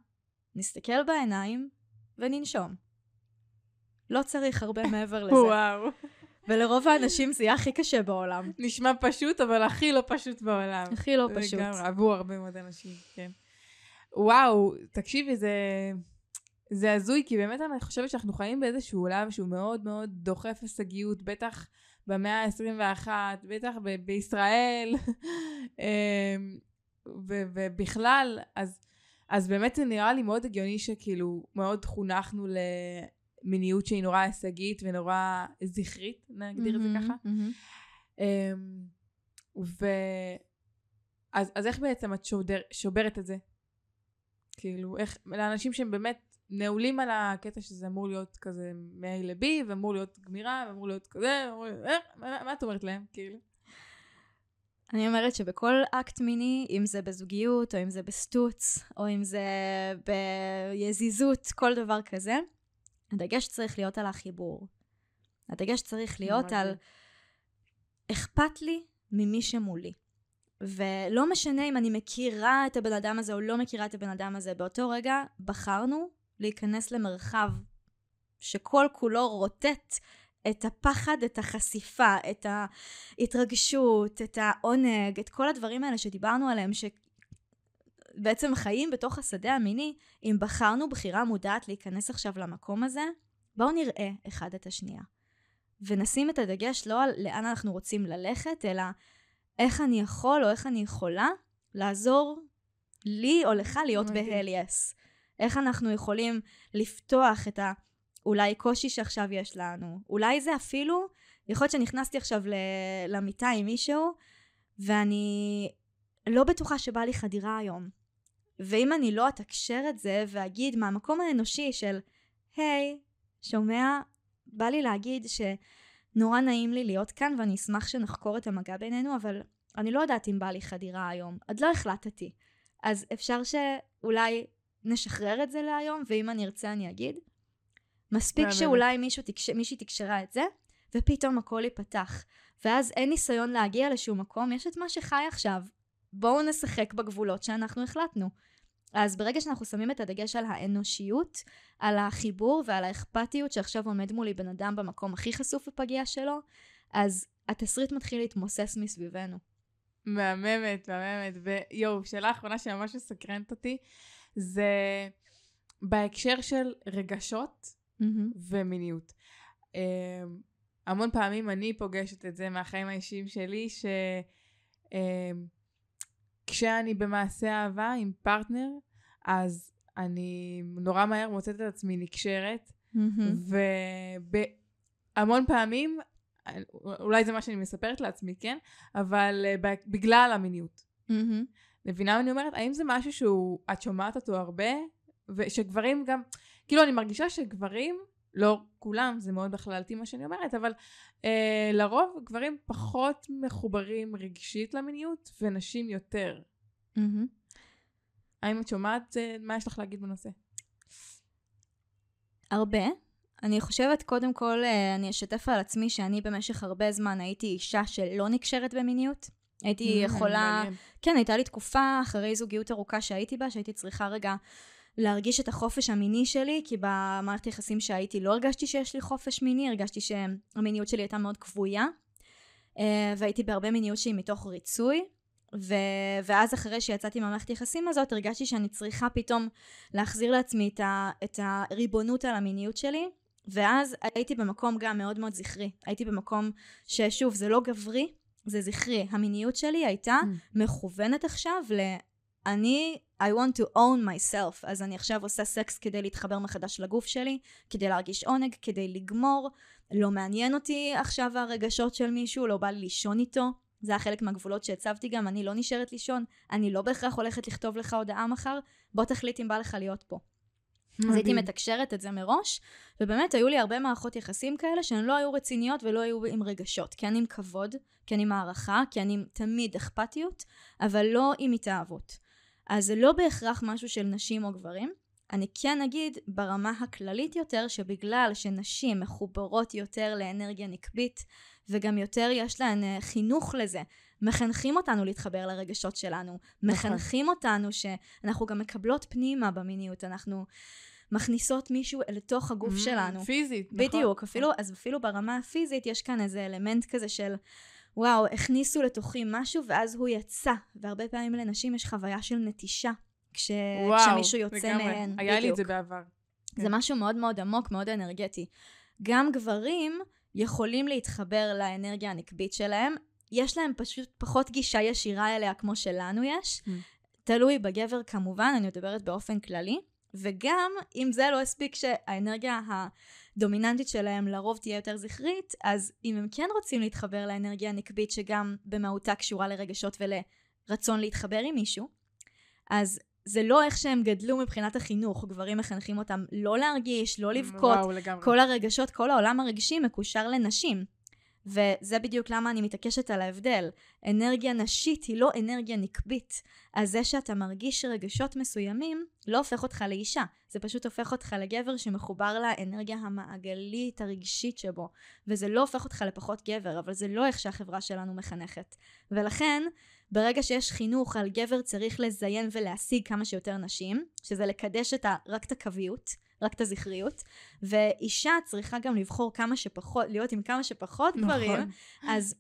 נסתכל בעיניים, וננשום. לא צריך הרבה מעבר לזה. וואו. ולרוב האנשים זה יהיה הכי קשה בעולם. נשמע פשוט, אבל הכי לא פשוט בעולם. הכי לא פשוט. לגמרי, עבור הרבה מאוד אנשים, כן. וואו, תקשיבי, זה... זה הזוי, כי באמת אני חושבת שאנחנו חיים באיזשהו עולם שהוא מאוד מאוד דוחף הישגיות, בטח במאה ה-21, בטח ב- בישראל, אמ, ו- ובכלל, אז, אז באמת זה נראה לי מאוד הגיוני שכאילו מאוד חונכנו למיניות שהיא נורא הישגית ונורא זכרית, נגדיר את זה ככה. אמ, ו... אז, אז איך בעצם את שודר, שוברת את זה? כאילו, איך, לאנשים שהם באמת נעולים על הקטע שזה אמור להיות כזה מ-A ל-B, ואמור להיות גמירה, ואמור להיות כזה, ואמור להיות... איך, מה, מה את אומרת להם, כאילו? אני אומרת שבכל אקט מיני, אם זה בזוגיות, או אם זה בסטוץ, או אם זה ביזיזות, כל דבר כזה, הדגש צריך להיות על החיבור. הדגש צריך להיות. על אכפת לי ממי שמולי. ולא משנה אם אני מכירה את הבן אדם הזה או לא מכירה את הבן אדם הזה, באותו רגע בחרנו להיכנס למרחב שכל כולו רוטט את הפחד, את החשיפה, את ההתרגשות, את העונג, את כל הדברים האלה שדיברנו עליהם, שבעצם חיים בתוך השדה המיני, אם בחרנו בחירה מודעת להיכנס עכשיו למקום הזה, בואו נראה אחד את השנייה. ונשים את הדגש לא על לאן אנחנו רוצים ללכת, אלא איך אני יכול או איך אני יכולה לעזור לי או לך להיות. בהל יס. איך אנחנו יכולים לפתוח את האולי קושי שעכשיו יש לנו. אולי זה אפילו, יכול להיות שנכנסתי עכשיו למיטה עם מישהו, ואני לא בטוחה שבא לי חדירה היום. ואם אני לא אתקשר את זה ואגיד מהמקום האנושי של, היי, שומע, בא לי להגיד שנורא נעים לי להיות כאן ואני אשמח שנחקור את המגע בינינו, אבל אני לא יודעת אם בא לי חדירה היום. עוד לא החלטתי. אז אפשר שאולי נשחרר את זה להיום, ואם אני ארצה אני אגיד. מספיק. שאולי מישהו תקש... מישהי תקשרה את זה, ופתאום הכל ייפתח. ואז אין ניסיון להגיע לשום מקום, יש את מה שחי עכשיו. בואו נשחק בגבולות שאנחנו החלטנו. אז ברגע שאנחנו שמים את הדגש על האנושיות, על החיבור ועל האכפתיות שעכשיו עומד מולי בן אדם במקום הכי חשוף בפגיעה שלו, אז התסריט מתחיל להתמוסס מסביבנו. מהממת, מהממת. ויואו, שאלה אחרונה שממש מסקרנת אותי, זה בהקשר של רגשות ומיניות. אמ, המון פעמים אני פוגשת את זה מהחיים האישיים שלי, ש... כשאני במעשה אהבה עם פרטנר, אז אני נורא מהר מוצאת את עצמי נקשרת, והמון פעמים, אולי זה מה שאני מספרת לעצמי, כן? אבל אה, בגלל המיניות. מבינה מה אני אומרת? האם זה משהו שהוא, את שומעת אותו הרבה? ושגברים גם, כאילו אני מרגישה שגברים, לא כולם, זה מאוד בכללתי מה שאני אומרת, אבל אה, לרוב גברים פחות מחוברים רגשית למיניות, ונשים יותר. האם את שומעת, אה, מה יש לך להגיד בנושא? הרבה. אני חושבת, קודם כל, אה, אני אשתף על עצמי שאני במשך הרבה זמן הייתי אישה שלא נקשרת במיניות. הייתי יכולה... כן, הייתה לי תקופה אחרי זוגיות ארוכה שהייתי בה, שהייתי צריכה רגע להרגיש את החופש המיני שלי, כי במערכת יחסים שהייתי לא הרגשתי שיש לי חופש מיני, הרגשתי שהמיניות שלי הייתה מאוד כבויה, אה, והייתי בהרבה מיניות שהיא מתוך ריצוי. ו... ואז אחרי שיצאתי מהמערכת יחסים הזאת, הרגשתי שאני צריכה פתאום להחזיר לעצמי את, ה... את הריבונות על המיניות שלי, ואז הייתי במקום גם מאוד מאוד זכרי. הייתי במקום ששוב, זה לא גברי, זה זכרי. המיניות שלי הייתה Mm. מכוונת עכשיו ל... אני, I want to own myself, אז אני עכשיו עושה סקס כדי להתחבר מחדש לגוף שלי, כדי להרגיש עונג, כדי לגמור, לא מעניין אותי עכשיו הרגשות של מישהו, לא בא לי לישון איתו. זה היה חלק מהגבולות שהצבתי גם, אני לא נשארת לישון, אני לא בהכרח הולכת לכתוב לך הודעה מחר, בוא תחליט אם בא לך להיות פה. אז הייתי. מתקשרת את זה מראש, ובאמת היו לי הרבה מערכות יחסים כאלה שהן לא היו רציניות ולא היו עם רגשות. כן עם כבוד, כן עם הערכה, כן עם תמיד אכפתיות, אבל לא עם התאהבות. אז זה לא בהכרח משהו של נשים או גברים. אני כן אגיד ברמה הכללית יותר, שבגלל שנשים מחוברות יותר לאנרגיה נקבית, וגם יותר יש להן אה, חינוך לזה, מחנכים אותנו להתחבר לרגשות שלנו, מחנכים אותנו שאנחנו גם מקבלות פנימה במיניות, אנחנו מכניסות מישהו לתוך הגוף Mm, שלנו. פיזית, נכון. בדיוק, אפילו, אז אפילו ברמה הפיזית יש כאן איזה אלמנט כזה של וואו, הכניסו לתוכי משהו ואז הוא יצא. והרבה פעמים לנשים יש חוויה של נטישה. כש... וואו, כשמישהו יוצא לגמרי. מהן. היה לי את בדיוק. זה בעבר. זה כן. משהו מאוד מאוד עמוק, מאוד אנרגטי. גם גברים יכולים להתחבר לאנרגיה הנקבית שלהם, יש להם פשוט פחות גישה ישירה אליה כמו שלנו יש. Mm. תלוי בגבר כמובן, אני מדברת באופן כללי. וגם, אם זה לא הספיק שהאנרגיה הדומיננטית שלהם לרוב תהיה יותר זכרית, אז אם הם כן רוצים להתחבר לאנרגיה הנקבית שגם במהותה קשורה לרגשות ולרצון להתחבר עם מישהו, אז זה לא איך שהם גדלו מבחינת החינוך, גברים מחנכים אותם לא להרגיש, לא לבכות, וואו, לגמרי. כל הרגשות, כל העולם הרגשי מקושר לנשים. וזה בדיוק למה אני מתעקשת על ההבדל. אנרגיה נשית היא לא אנרגיה נקבית. אז זה שאתה מרגיש רגשות מסוימים, לא הופך אותך לאישה. זה פשוט הופך אותך לגבר שמחובר לאנרגיה המעגלית הרגשית שבו. וזה לא הופך אותך לפחות גבר, אבל זה לא איך שהחברה שלנו מחנכת. ולכן, ברגע שיש חינוך על גבר צריך לזיין ולהשיג כמה שיותר נשים, שזה לקדש את ה, רק את הקוויות, רק את הזכריות, ואישה צריכה גם לבחור כמה שפחות, להיות עם כמה שפחות גברים, נכון. אז,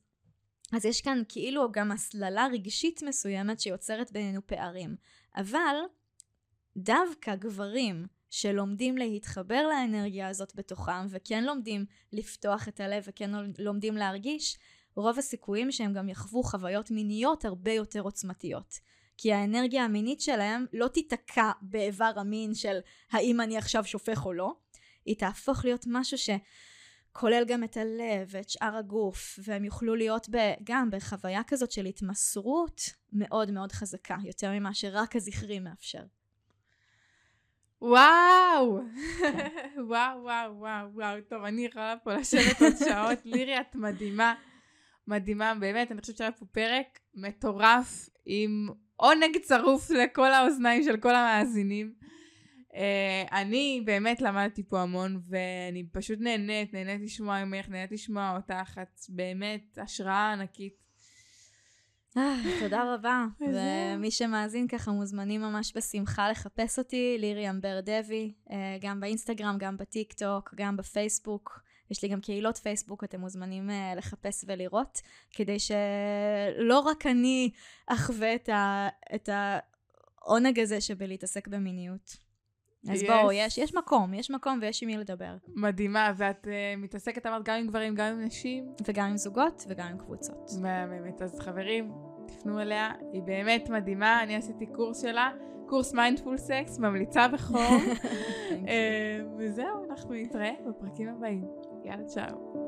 אז יש כאן כאילו גם הסללה רגשית מסוימת שיוצרת בינינו פערים. אבל דווקא גברים שלומדים להתחבר לאנרגיה הזאת בתוכם, וכן לומדים לפתוח את הלב וכן לומדים להרגיש, רוב הסיכויים שהם גם יחוו חוויות מיניות הרבה יותר עוצמתיות. כי האנרגיה המינית שלהם לא תיתקע באיבר המין של האם אני עכשיו שופך או לא, היא תהפוך להיות משהו שכולל גם את הלב ואת שאר הגוף, והם יוכלו להיות ב, גם בחוויה כזאת של התמסרות מאוד מאוד חזקה, יותר ממה שרק הזכרי מאפשר. וואו! וואו, וואו, וואו, וואו. טוב, אני יכולה פה לשבת עוד שעות. לירי, את מדהימה. מדהימה, באמת. אני חושבת שהיה פה פרק מטורף, עם עונג צרוף לכל האוזניים של כל המאזינים. Uh, אני באמת למדתי פה המון, ואני פשוט נהנית, נהנית לשמוע ממך, נהנית לשמוע אותך. את באמת השראה ענקית. אה, תודה רבה. ומי שמאזין ככה מוזמנים ממש בשמחה לחפש אותי, לירי אמבר דבי, אה, גם באינסטגרם, גם בטיק טוק, גם בפייסבוק. יש לי גם קהילות פייסבוק, אתם מוזמנים אה, לחפש ולראות, כדי שלא רק אני אחווה את, ה, את העונג הזה שבלהתעסק במיניות. אז Yes. בואו, יש, יש מקום, יש מקום ויש עם מי לדבר. מדהימה, ואת uh, מתעסקת, אמרת, גם עם גברים, גם עם נשים. וגם עם זוגות וגם עם קבוצות. מהממת. אז חברים, תפנו אליה, היא באמת מדהימה, אני עשיתי קורס שלה, קורס mindful sex, ממליצה בחום. אה, וזהו, אנחנו נתראה בפרקים הבאים. יאללה, צ'או.